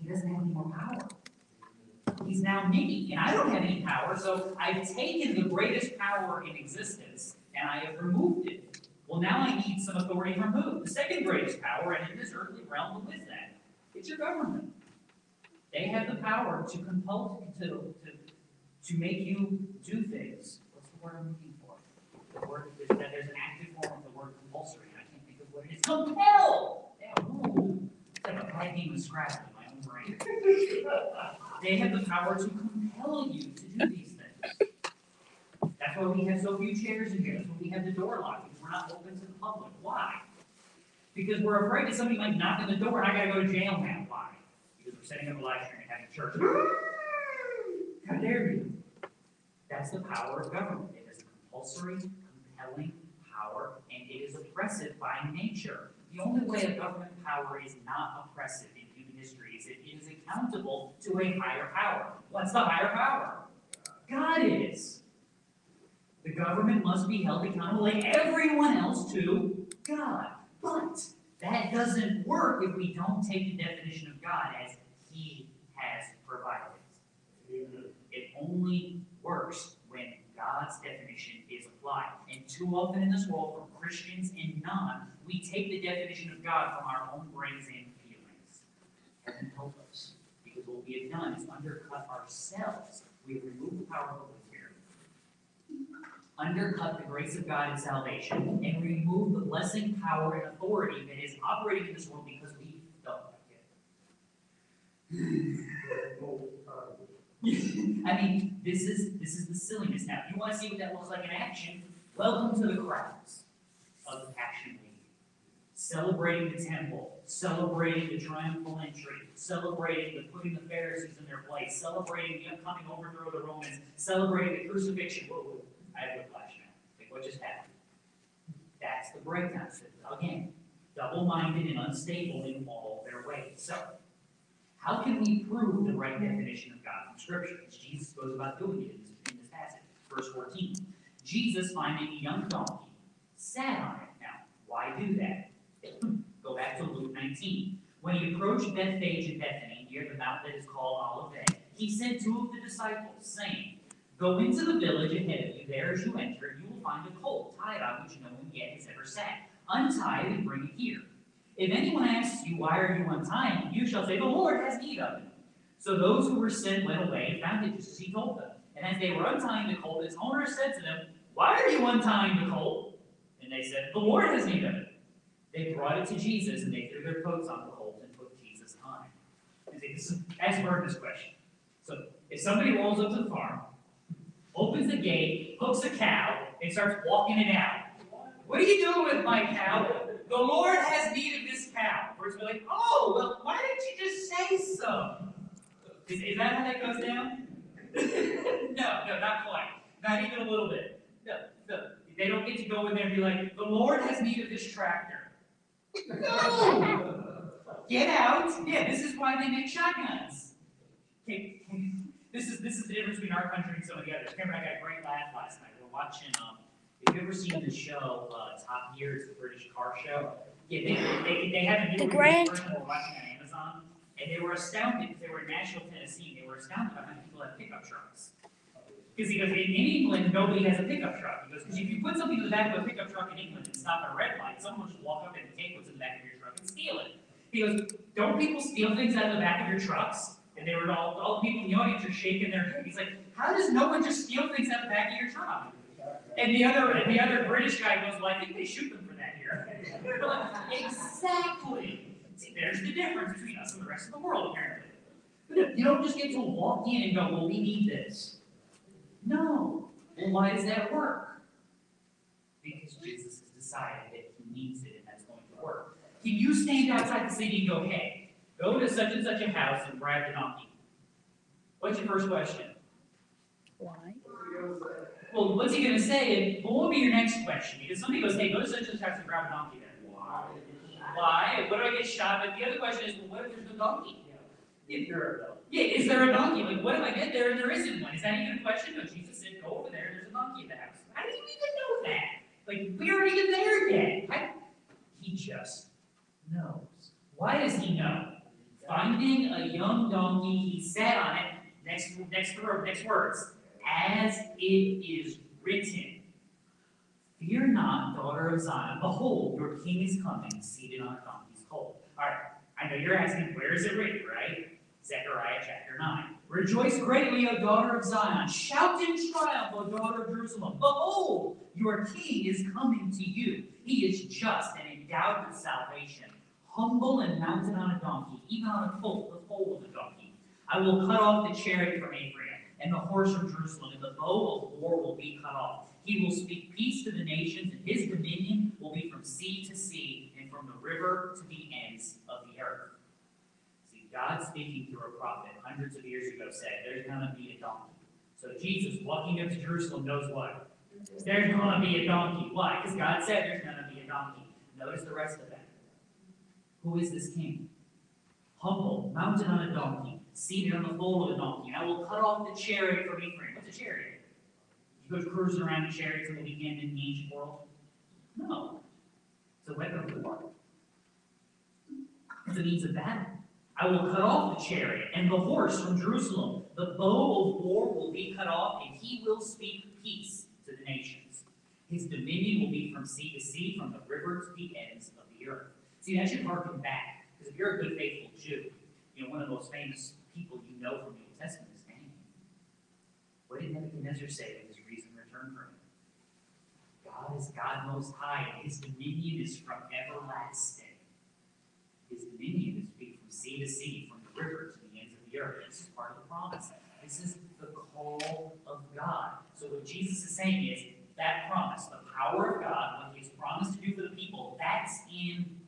he doesn't have any more power. He's now me, and I don't have any power, so I've taken the greatest power in existence and I have removed it. Well, now I need some authority from who? The second greatest power, and in this earthly realm, who is that? It's your government. They have the power to compel, to, to, to make you do things. What's the word I'm looking for? The word, is that there's an active form of the word compulsory, I can't think of what it is. Compel! Yeah, ooh, it's like a bad game of Scrabble in my own brain. They have the power to compel you to do these things. That's why we have so few chairs in here, that's why we have the door locked, we're not open to the public. Why? Because we're afraid that somebody might knock on the door and I gotta go to jail now. Why? Because we're setting up a live stream and having church. How dare you? That's the power of government. It is a compulsory, compelling power, and it is oppressive by nature. The only way a government power is not oppressive in human history is it is accountable to a higher power. What's the higher power? God is. The government must be held accountable like everyone else to God. But that doesn't work if we don't take the definition of God as He has provided. It only works when God's definition is applied. And too often in this world, from Christians and non, we take the definition of God from our own brains and feelings. Heaven help us. Because what we have done is undercut ourselves. We have removed the power of undercut the grace of God in salvation, and remove the blessing, power, and authority that is operating in this world because we don't like it. I mean, this is this is the silliness. Now, if you want to see what that looks like in action, welcome to the crowds of the Passion Week. Celebrating the temple, celebrating the triumphal entry, celebrating the putting the Pharisees in their place, celebrating the upcoming overthrow of the Romans, celebrating the crucifixion. Whoa, whoa, I a flash. Like what just happened? That's the breakdown. Again, double-minded and unstable in all their ways. So, how can we prove the right definition of God from Scripture? As Jesus goes about doing it in this, in this passage. Verse 14. Jesus, finding a young donkey, sat on it. Now, why do that? Go back to Luke 19. When he approached Bethphage and Bethany, near the mount that is called Olivet, he sent two of the disciples, saying, Go into the village ahead of you. There, as you enter, you will find a colt tied on which no one yet has ever sat. Untie it and bring it here. If anyone asks you, Why are you untying it? you shall say, The Lord has need of it. So those who were sent went away and found it just as he told them. And as they were untying the colt, its owner said to them, Why are you untying the colt? And they said, The Lord has need of it. They brought it to Jesus, and they threw their coats on the colt and put Jesus on it. This is, ask Bird this question. So if somebody rolls up to the farm, opens the gate, hooks a cow, and starts walking it out, what are you doing with my cow? The Lord has need of this cow. First, we're like, oh, well, why didn't you just say so? Is, is that how that goes down? no, no, not quite. Not even a little bit. No, no. They don't get to go in there and be like, the Lord has need of this tractor. No! Get out! Yeah, this is why they make shotguns. Okay, this is this is the difference between our country and some of the others. Remember, I got a great laugh last night. We We're watching. Um, have you ever seen the show uh, Top Gear? It's the British car show. Yeah, they they, they have a new The Grand- version we're watching on Amazon, and they were astounded because they were in Nashville, Tennessee. They were astounded by how many people have pickup trucks. Because he goes, in, in England, nobody has a pickup truck. He goes, because if you put something in the back of a pickup truck in England and stop at a red light, someone will just walk up and take what's in the back of your truck and steal it. He goes, don't people steal things out of the back of your trucks? And they were all, all the people in the audience are shaking their head. He's like, how does no one just steal things out the back of your truck? And the other, and the other British guy goes, well, I think they shoot them for that here. Exactly. See, there's the difference between us and the rest of the world, apparently. You don't just get to walk in and go, well, we need this. No. Well, why does that work? Because Jesus has decided that he needs it and that's going to work. Can you stand outside the city and go, hey, go to such and such a house and grab the donkey? What's your first question? Why? Well, what's he gonna say? And what will be your next question? Because somebody goes, hey, go to such and such a house and grab a donkey then. Why? Why? What do I get shot? But the other question is, well, what if there's no donkey? If there, yeah, is there a donkey? Like, what if I get there and there isn't one? Is that even a question? No, Jesus said, go over there and there's a donkey in the house. How do you even know that? Like, we aren't even there yet. How- He just knows. Why does he know? Finding a young donkey, he sat on it. Next, next, next words. As it is written. Fear not, daughter of Zion. Behold, your king is coming, seated on a donkey's colt. All right. I know you're asking, where is it written, right? Zechariah chapter 9. Rejoice greatly, O daughter of Zion. Shout in triumph, O daughter of Jerusalem. Behold, your king is coming to you. He is just and endowed with salvation, humble and mounted on a donkey, even on a colt, the foal of a donkey. I will cut off the chariot from Ephraim, and the horse from Jerusalem, and the bow of war will be cut off. He will speak peace to the nations, and his dominion will be from sea to sea, and from the river to the ends of the earth. See, God speaking through a prophet hundreds of years ago said, There's gonna be a donkey. So Jesus, walking up to Jerusalem, knows what? There's gonna be a donkey. Why? Because God said there's gonna be a donkey. Notice the rest of that. Who is this king? Humble, mounted on a donkey, seated on the foal of a donkey. I will cut off the chariot from Ephraim. What's a chariot? You go cruising around in chariots in the weekend in the ancient world? No. It's a weapon of war. It's a means of battle. I will cut off the chariot and the horse from Jerusalem. The bow of war will be cut off, and he will speak peace to the nations. His dominion will be from sea to sea, from the river to the ends of the earth. See, that should harken back, because if you're a good, faithful Jew, you know, one of the most famous people you know from the Old Testament is Daniel. What did Nebuchadnezzar say when his reason returned from him? God is God most high, and his dominion is from everlasting. His dominion is be from sea to sea, from the river to the ends of the earth. This is part of the promise. This is the call of God. So what Jesus is saying is that promise, the power of God, what He has promised to do for the people, that's in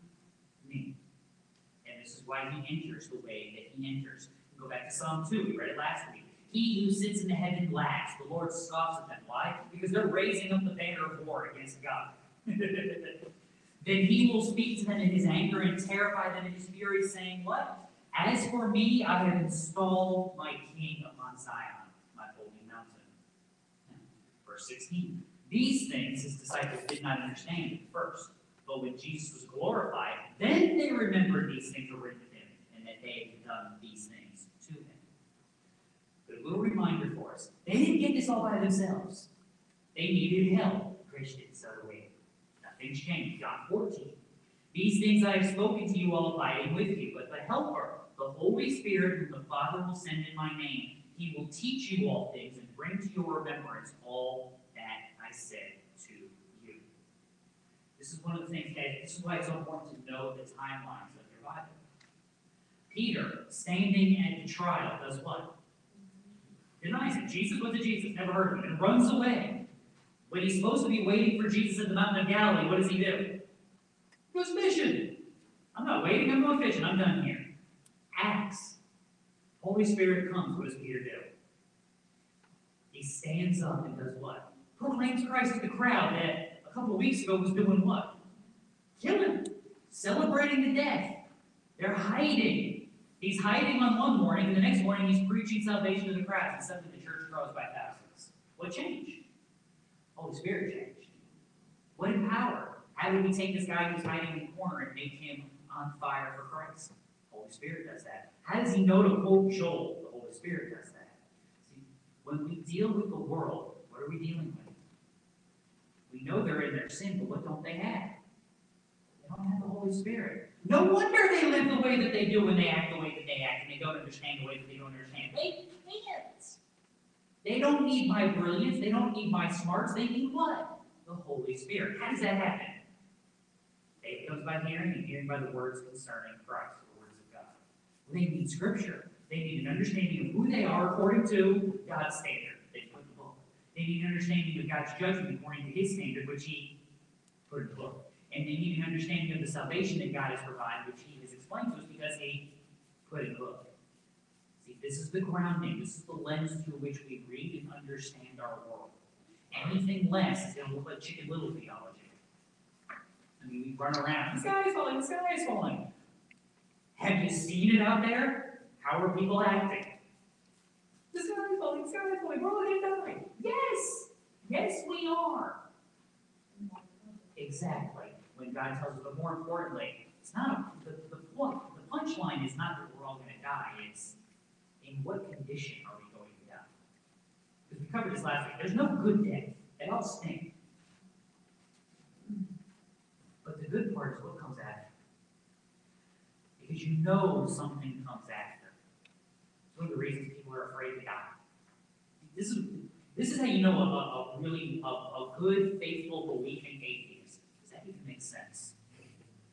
this is why He enters the way that He enters. Go back to Psalm 2, we read it last week. He who sits in the heaven laughs. The Lord scoffs at them. Why? Because they're raising up the banner of war against God. then he will speak to them in his anger and terrify them in his fury, saying, What? As for me, I have installed my king upon Zion, my holy mountain. Verse 16. These things his disciples did not understand at first, but when Jesus was glorified, then they remembered these things were written of him, and that they had done these things to him. But a little reminder for us they didn't get this all by themselves. They needed help. Christians, so do we. Nothing's changed. John 14. These things I have spoken to you all abiding with you, but the Helper, the Holy Spirit, whom the Father will send in my name, he will teach you all things and bring to your remembrance all that I said. This is one of the things, guys, this is why it's so important to know the timelines of your Bible. Peter, standing at the trial, does what? Denies it. Jesus was a Jesus, never heard of him, and runs away. When he's supposed to be waiting for Jesus at the mountain of Galilee, what does he do? He goes fishing. I'm not waiting, I'm going fishing, I'm done here. Acts. Holy Spirit comes, what does Peter do? He stands up and does what? Proclaims Christ to the crowd that couple weeks ago was doing what? Killing, celebrating the death. They're hiding. He's hiding on one morning, and the next morning he's preaching salvation to the crowds, and suddenly the church grows by thousands. What changed? Holy Spirit changed. What in power? How did we take this guy who's hiding in the corner and make him on fire for Christ? Holy Spirit does that. How does he know to quote Joel? The Holy Spirit does that. See, when we deal with the world, what are we dealing with? We know they're in their sin, but what don't they have? They don't have the Holy Spirit. No wonder they live the way that they do and they act the way that they act and they don't understand the way that they don't understand. They can't. They don't need my brilliance. They don't need my smarts. They need what? The Holy Spirit. How does that happen? Faith comes by hearing, and hearing by the words concerning Christ, the words of God. They need Scripture. They need an understanding of who they are according to God's standard. They put in the book. They need an understanding of God's judgment according to His standard, which He put in the book. And they need an understanding of the salvation that God has provided, which He has explained to us because He put in the book. See, this is the grounding, this is the lens through which we read and understand our world. Anything less is going to look like chicken little theology. I mean, we run around, the sky is falling, the sky is falling. Have you seen it out there? How are people acting? The sky is falling, the sky is falling, we're all going to die. Yes, yes, we are. Exactly. When God tells us, but more importantly, it's not a, the, the the punchline is not that we're all going to die. It's in what condition are we going to die? Because we covered this last week. There's no good death. They all stink. But the good part is what comes after. Because you know something comes after. It's one of the reasons people are afraid to die. This is, this is how you know a, a, a really, a, a good, faithful, believing atheist. Does that even make sense?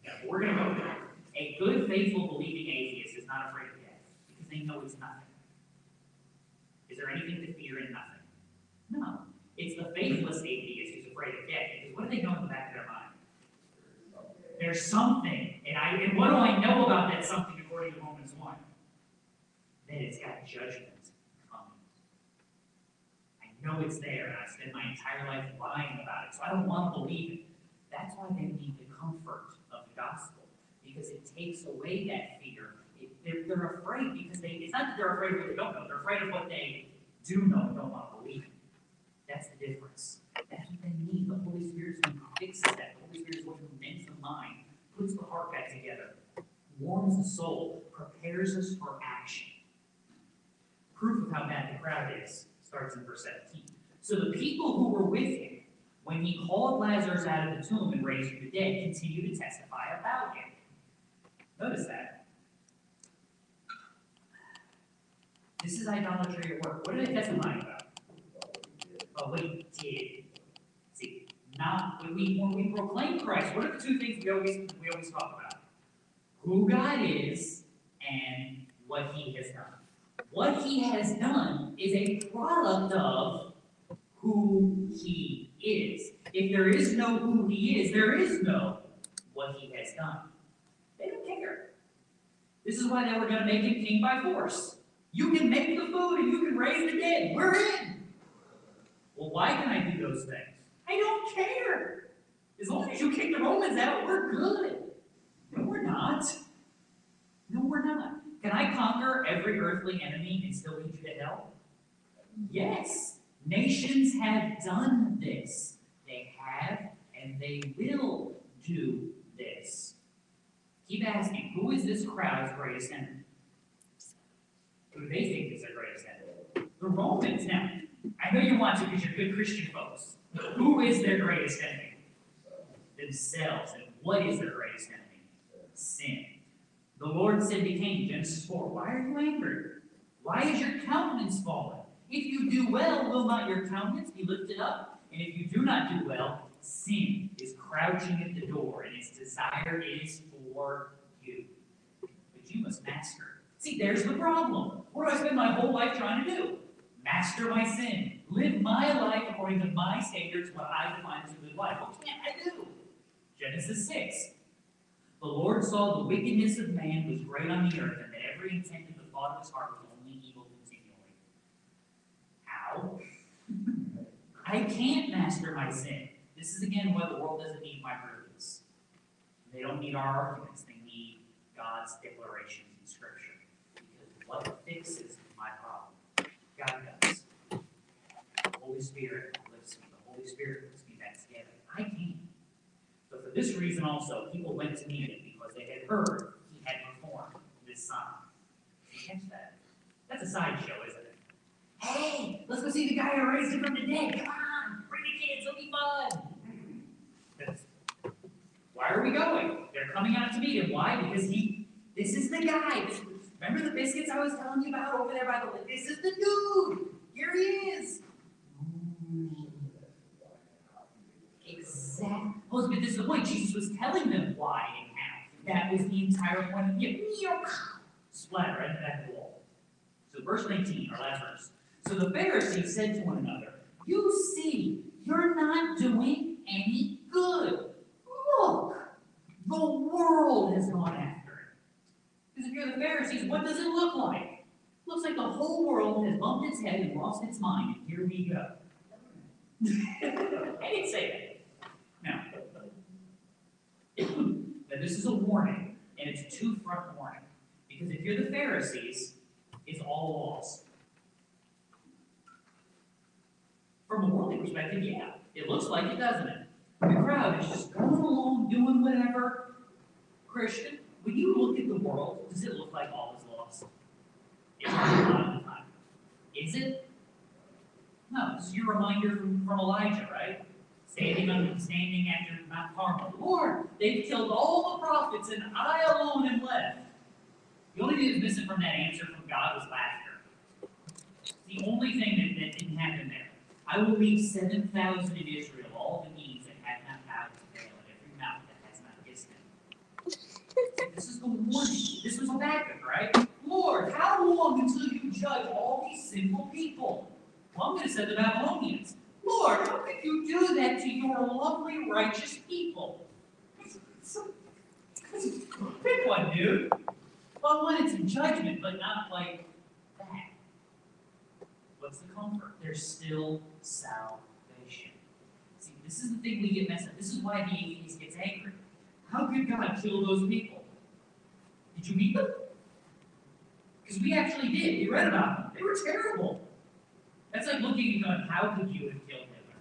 Yeah, we're gonna go there. A good, faithful, believing atheist is not afraid of death because they know it's nothing. Is there anything to fear in nothing? No. It's the faithless atheist who's afraid of death because what do they know in the back of their mind? There's something, and I and what do I know about that something according to Romans 1? That it's got judgment know it's there, and I spend my entire life lying about it, so I don't want to believe it. That's why they need the comfort of the gospel, because it takes away that fear. It, they're, they're afraid because they, it's not that they're afraid of what they don't know, they're afraid of what they do know and don't want to believe. That's the difference. That's what they need. The Holy who fixes that. The Holy Spirit's one who mends the mind, puts the heart back together, warms the soul, prepares us for action. Proof of how bad the crowd is starts in verse 17. So the people who were with him, when he called Lazarus out of the tomb and raised from the dead, continue to testify about him. Notice that. This is idolatry at work. What are they testifying about? Oh, what he did. See, not when we when we proclaim Christ, what are the two things we always we always talk about? Who God is and what he has done. What he has done is a product of who he is. If there is no who he is, there is no what he has done. They don't care. This is why they were going to make him king by force. You can make the food and you can raise the dead. We're in. Well, why can I do those things? I don't care. As long as you kick the Romans out, we're good. No, we're not. No, we're not. Can I conquer every earthly enemy and still lead you to hell? Yes. Nations have done this. They have and they will do this. Keep asking, who is this crowd's greatest enemy? Who do they think is their greatest enemy? The Romans. Now, I know you want to because you're good Christian folks. Who is their greatest enemy? Themselves. And what is their greatest enemy? Sin. The Lord said to Cain, Genesis 4, Why are you angry? Why is your countenance fallen? If you do well, will not your countenance be lifted up? And if you do not do well, sin is crouching at the door, and its desire is for you. But you must master. See, there's the problem. What do I spend my whole life trying to do? Master my sin. Live my life according to my standards, what I define as a good life. What can't I do? Genesis 6. The Lord saw the wickedness of man was great on the earth, and that every intent of the thought of his heart was only evil continually. How? I can't master my sin. This is again why the world doesn't need my proofs. They don't need our arguments. They need God's declarations in Scripture. Because what fixes my problem? God does. Holy Spirit this reason also, people went to meet him because they had heard he had performed this sign. Catch that? That's a sideshow, isn't it? Hey, let's go see the guy who raised him from the dead. Come on, bring the kids, it'll be fun. Why are we going? They're coming out to meet him. Why? Because he, this is the guy. Remember the biscuits I was telling you about over there by the lake? This is the dude. Here he is. Exactly. Well, but this is the point. Jesus was telling them why and how. That was the entire point of the splatter right the wall. So verse 19, our last verse. So the Pharisees said to one another, You see, you're not doing any good. Look, the world has gone after it. Because if you're the Pharisees, what does it look like? Looks like the whole world has bumped its head and lost its mind, and here we go. I didn't say that. Now, now this is a warning, and it's a two-front warning. Because if you're the Pharisees, it's all laws. From a worldly perspective, yeah, it looks like it, doesn't it? The crowd is just going along, doing whatever. Christian, when you look at the world, does it look like all is lost? It's a lot of the time. Is it? No, is your reminder from, from Elijah, right? Standing on standing after Mount Carmel. Lord, they've killed all the prophets, and I alone am left. The only thing that's missing from that answer from God was laughter. The only thing that, that didn't happen there. I will leave seven thousand in Israel, all the knees that have not bowed to Baal, and every mouth that has not kissed him. This is the warning. This was Habakkuk, right? Lord, how long until you judge all these sinful people? Well, I'm going to send the Babylonians. Lord, how could you do that to your lovely, righteous people? Pick one, dude. Well, one, it's in judgment, but not like that. What's the comfort? There's still salvation. See, this is the thing we get messed up. This is why the atheist gets angry. How could God kill those people? Did you meet them? Because we actually did. We read about them. They were terrible. That's like looking and going, how could you have killed Hitler?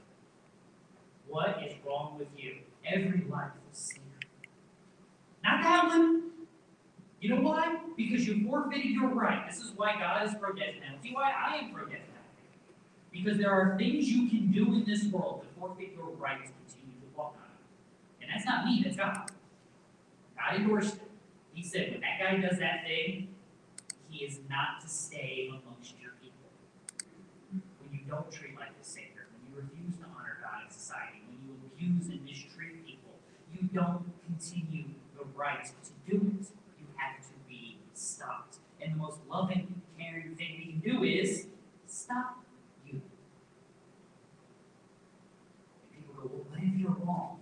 What is wrong with you? Every life is sin. Not that one. You know why? Because you forfeited your right. This is why God is pro death penalty, why I am pro death penalty. Because there are things you can do in this world to forfeit your right to continue to walk on it. And that's not me, that's God. God endorsed it. He said, when that guy does that thing, he is not to stay amongst you don't treat like a savior, when you refuse to honor God in society, when you abuse and mistreat people, you don't continue the right to do it. You have to be stopped. And the most loving, caring thing we can do is stop you. And people go, well, what if you're wrong?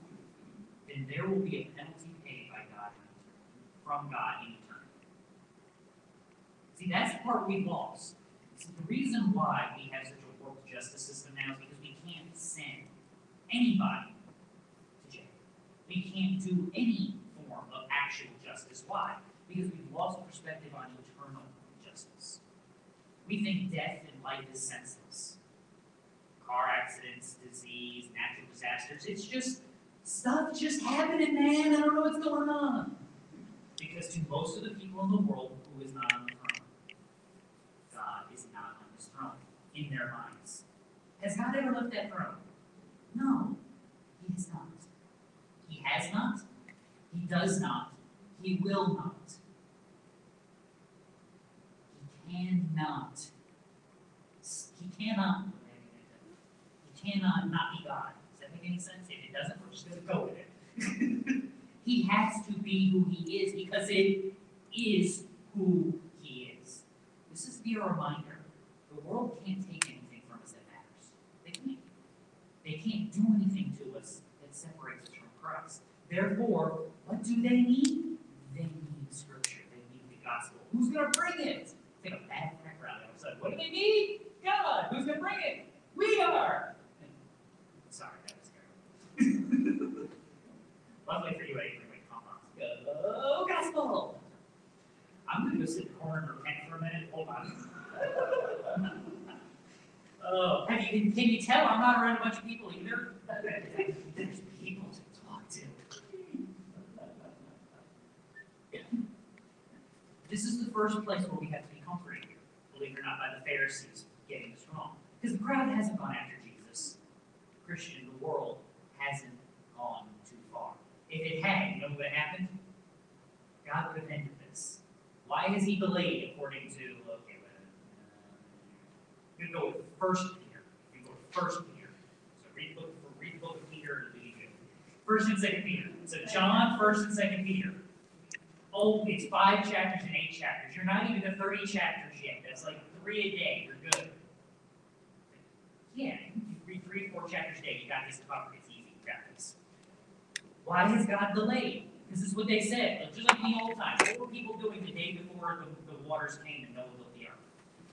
Then there will be a penalty paid by God from God in eternity. See, that's the part we've lost. See, the reason why we have justice system now is because we can't send anybody to jail. We can't do any form of actual justice. Why? Because we've lost perspective on eternal justice. We think death and life is senseless. Car accidents, disease, natural disasters, it's just stuff just happening, man. I don't know what's going on. Because to most of the people in the world, who is not on the throne? God is not on his throne in their minds. Has God ever left that throne? No, he has not. He has not. He does not. He will not. He cannot. He cannot. He cannot not be God. Does that make any sense? If it doesn't, we're just going to go with it. he has to be who he is because it is who he is. This is to be a reminder. The world can't take they can't do anything to us that separates us from Christ. Therefore, what do they need? They need Scripture. They need the gospel. Who's going to bring it? Think a that background. All of a sudden, what do they need? God. Who's going to bring it? We are. Sorry, that was terrible. Lovely for you, I didn't Go gospel. I'm going to go sit in the corner and repent for a minute. Hold on. Oh, have you, can you tell I'm not around a bunch of people either? There's people to talk to. This is the first place where we have to be comforted here, believe it or not, by the Pharisees getting this wrong. Because the crowd hasn't gone after Jesus. The Christian, in the world hasn't gone too far. If it had, you know what happened? God would have ended this. Why has he delayed according to, okay, a minute. You with First Peter. You go to First Peter. So read book, read the book of Peter and you. First and Second Peter. So John, First and Second Peter. Oh, it's five chapters and eight chapters. You're not even to thirty chapters yet. That's like three a day. You're good. Yeah, you read three, four chapters a day. You got this covered. It's easy. You got this. Why has God delayed? This is what they said. Just like in the old times. What were people doing the day before the, the waters came and Noah built the ark?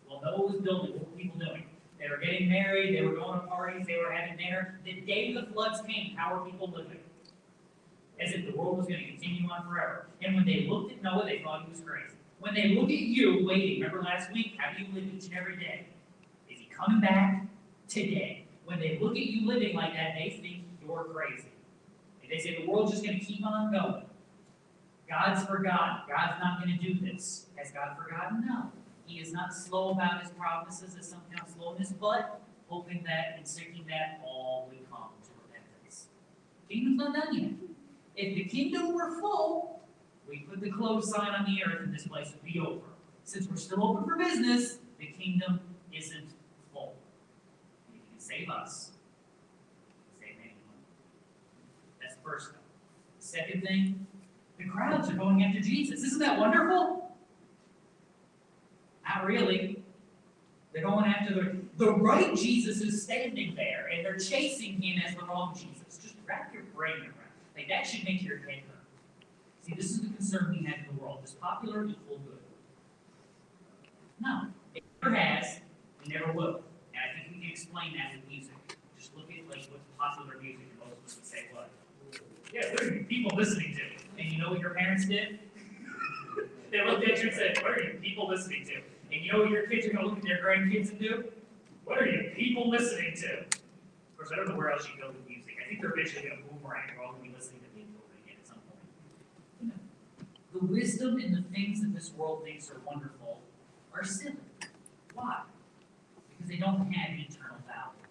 Well, Noah was building. What were people doing? They were getting married. They were going to parties. They were having dinner. The day the floods came, how were people living? As if the world was going to continue on forever. And when they looked at Noah, they thought he was crazy. When they look at you waiting, remember last week, how do you live each and every day? Is he coming back today? When they look at you living like that, they think you're crazy. And they say the world's just going to keep on going. God's forgotten. God's not going to do this. Has God forgotten? No. He is not slow about his promises as some count slowness, but hoping that and seeking that all would come to repentance. Kingdom's not done yet. If the kingdom were full, we put the closed sign on the earth and this place would be over. Since we're still open for business, the kingdom isn't full. You can save us, save anyone. That's the first thing. Second thing, the crowds are going after Jesus. Isn't that wonderful? Not really. They're going after the, the right Jesus is standing there, and they're chasing him as the wrong Jesus. Just wrap your brain around. Like that should make your head hurt. See, this is the concern we have in the world. Is popular equal good? No. It never has, and never will. And I think we can explain that with music. Just look at like what's popular music, and most of us would say what? Yeah, there are people listening to. it. And you know what your parents did? they looked at you and said, What are you people listening to? And you know what your kids are gonna look at their grandkids and do? What are you people listening to? Of course, I don't know where else you go with music. I think they're eventually gonna boomerang. We're all gonna be listening to Beethoven again at some point. You know, The wisdom and the things that this world thinks are wonderful are silly. Why? Because they don't have eternal value.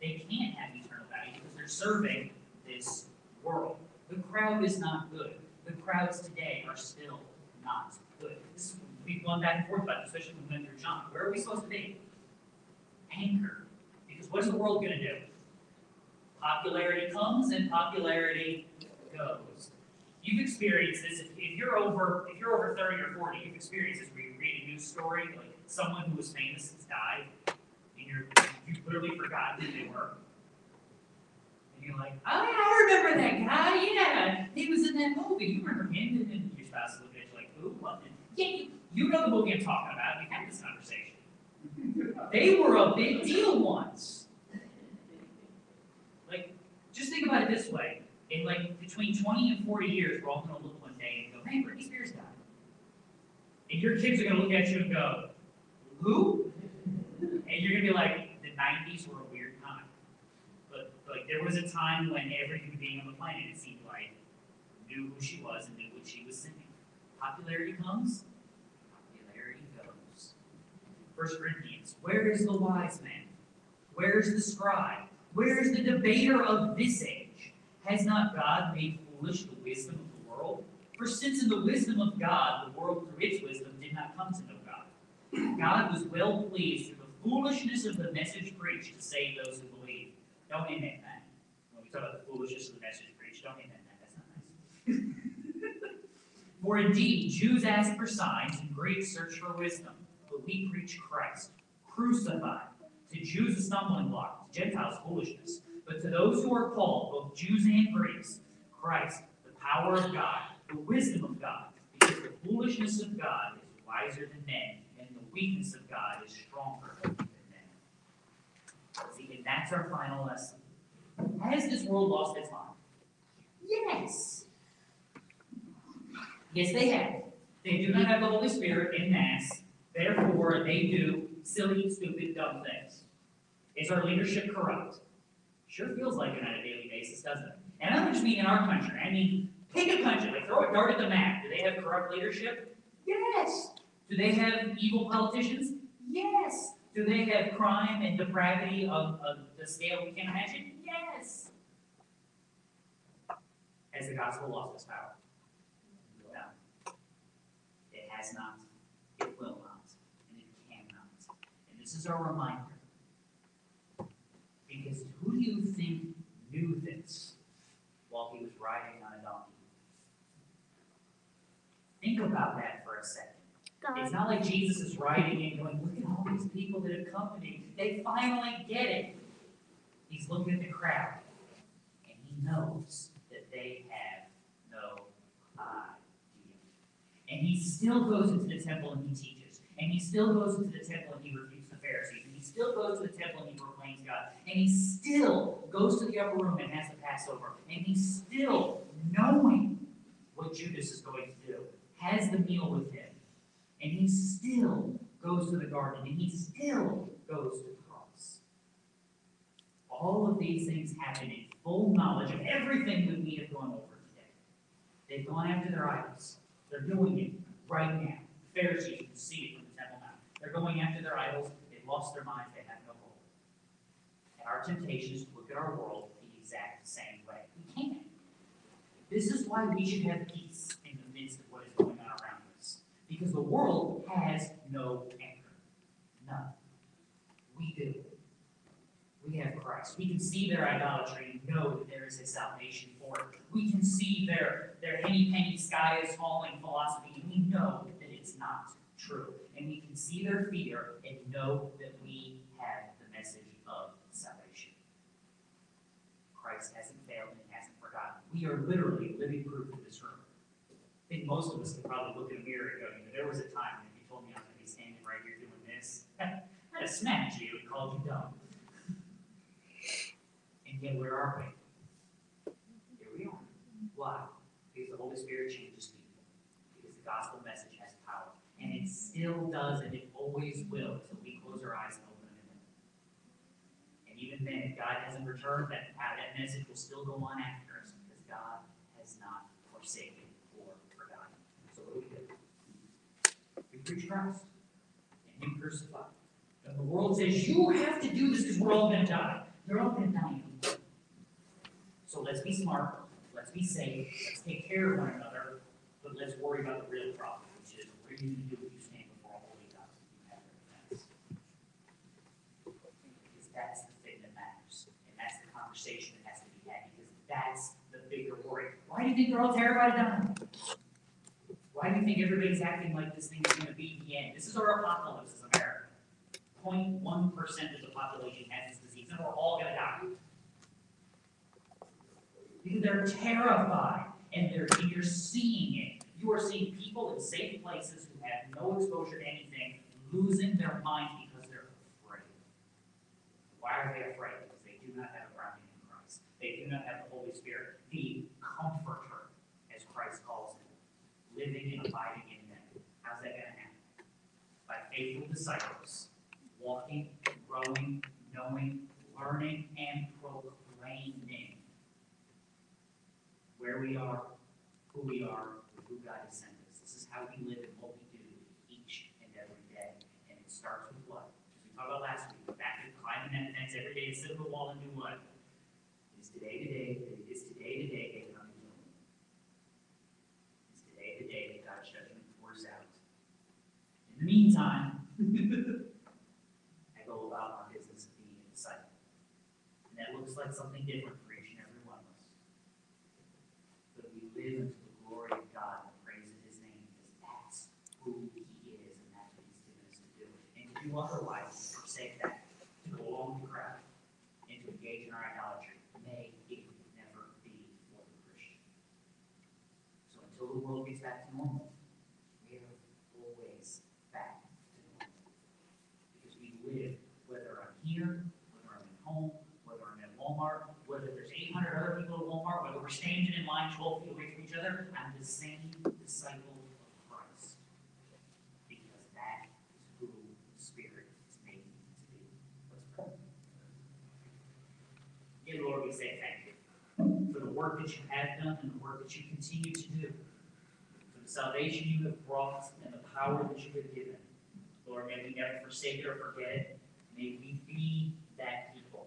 They can't have eternal value because they're serving this world. The crowd is not good. The crowds today are still not good. This is, we've gone back and forth about this, especially went through John. Where are we supposed to be? Anchor. Because what is the world going to do? Popularity comes and popularity goes. You've experienced this. If, if you're over, if you're over thirty or forty, you've experienced this. Where you read a news story, like someone who was famous has died, and you're you've literally forgotten who they were. And you're like, oh, yeah, I remember that guy. Yeah, he was in that movie. You remember him? And your spouse looking at you like, who? What? Yeah, you, you know the movie I'm talking about. We had this conversation. They were a big deal once. Like, just think about it this way. In like between 20 and 40 years, we're all going to look one day and go, hey, Britney Spears died. And your kids are going to look at you and go, who? And you're going to be like, the 90s were a weird time. But like there was a time when every human being on the planet, it seemed like, knew who she was and knew what she was singing. Popularity comes. First Corinthians, where is the wise man? Where is the scribe? Where is the debater of this age? Has not God made foolish the wisdom of the world? For since in the wisdom of God, the world through its wisdom did not come to know God. God was well pleased through the foolishness of the message preached to save those who believe. Don't amen that. When we talk about the foolishness of the message preached, don't amen that. That's not nice. for indeed, Jews ask for signs and Greeks search for wisdom, but we preach Christ, crucified. To Jews a stumbling block, to Gentiles foolishness. But to those who are called, both Jews and Greeks, Christ, the power of God, the wisdom of God, because the foolishness of God is wiser than men, and the weakness of God is stronger than men. See, and that's our final lesson. Has this world lost its mind? Yes. Yes, they have. They do not have the Holy Spirit in mass, therefore they do silly, stupid, dumb things. Is our leadership corrupt? Sure feels like it on a daily basis, doesn't it? And I don't just mean in our country, I mean, pick a country, like throw a dart at the map. Do they have corrupt leadership? Yes. Do they have evil politicians? Yes. Do they have crime and depravity of, of the scale we can't imagine? Yes. Has the gospel lost its power? No. It has not, it will not, and it cannot. And this is our reminder. Because who do you think knew this while he was riding on a donkey? Think about that for a second. It's not like Jesus is riding and going, look at all these people that have come to me. They finally get it. He's looking at the crowd, and he knows that they have no idea. And he still goes into the temple and he teaches. And he still goes into the temple and he Pharisees. And he still goes to the temple and he proclaims God. And he still goes to the upper room and has the Passover. And he's still knowing what Judas is going to do, has the meal with him. And he still goes to the garden and he still goes to the cross. All of these things happen in full knowledge of everything that we have gone over today. They've gone after their idols. They're doing it right now. Pharisees, can see it from the Temple Mount. They're going after their idols. Lost their minds. They have no hope. And our temptation is to look at our world the exact same way. We can't. This is why we should have peace in the midst of what is going on around us. Because the world has no anchor. None. We do. We have Christ. We can see their idolatry and know that there is a salvation for it. We can see their, their henny penny sky is falling philosophy, and we know that it's not true. And we can see their fear and know that we have the message of salvation. Christ hasn't failed and hasn't forgotten. We are literally living proof of this room. I think most of us can probably look in a mirror and go, you know, there was a time when you told me I was going to be standing right here doing this. I'd have smacked you and called you dumb. And yet, where are we? Here we are. Why? Because the Holy Spirit changes people. Because the gospel message. And it still does, and it always will, until we close our eyes and open them. And even then, if God hasn't returned, that, that message will still go on after us, because God has not forsaken or forgotten. So what do we do? We preach Christ, and Him crucified. And the world says, you have to do this because we're all going to die. You're all going to die. So let's be smart, let's be safe, let's take care of one another, but let's worry about the real problem, which is what are Because that's the thing that matters, and that's the conversation that has to be had, because that's the bigger worry. Why do you think they're all terrified of dying? Why do you think everybody's acting like this thing is going to be the end? This is our apocalypse as America. 0.1% of the population has this disease, and we're all going to die. Because they're terrified, and they're and you're seeing it. You are seeing people in safe places who have no exposure to anything losing their mind because they're afraid. Why are they afraid? Because they do not have a grounding in Christ. They do not have the Holy Spirit, the comforter, as Christ calls him, living and abiding in them. How's that going to happen? By faithful disciples, walking, growing, knowing, learning, and proclaiming where we are, who we are, and who God has sent us. This is how we live and what we do each and every day. And it starts with what? As we talked about last week, back to climbing that fence every day and sit on the wall and do what? It is today, today, that it is today, today, that I'm doing. It's today, today, that God's judgment pours out. In the meantime, I go about my business of being a disciple. And that looks like something different for each and every one of us but we live into the glory of God and praise of His name because that's who He is and that's what He's given us to do. Is to forsake that, to go with the crowd, and to engage in our idolatry. May it never be for the Christian. So until the world gets back to normal, we are always back to normal. Because we live, whether I'm here, whether I'm at home, whether I'm at Walmart, whether there's 800 other people at Walmart, whether we're standing in line 12 feet away from each other, I'm the same disciple of Christ. Work that you have done and the work that you continue to do, for the salvation you have brought and the power that you have given. Lord, may we never forsake it or forget it. May we be that people,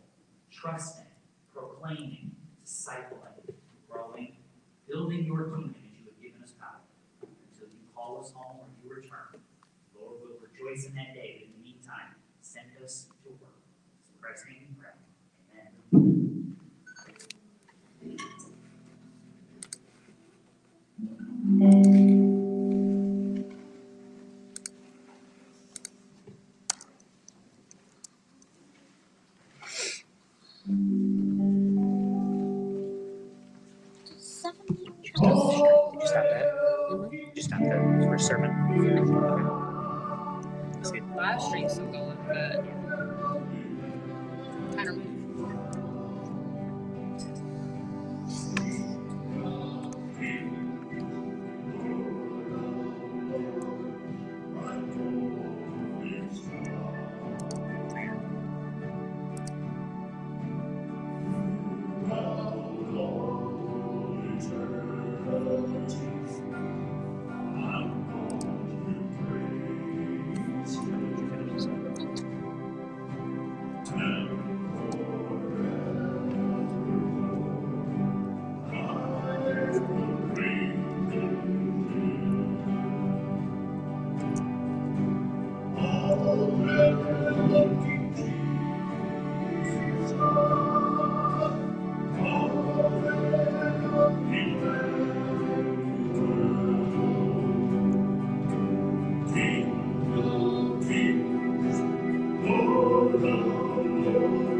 trusting, proclaiming, discipling, growing, building your kingdom as you have given us power until you call us home or you return. Lord, we'll rejoice in that day. But in the meantime, send us to work. In Christ's name we pray. Amen. Seven Just have, just have that. Just have that for sermon. See, live stream's still going, but Thank.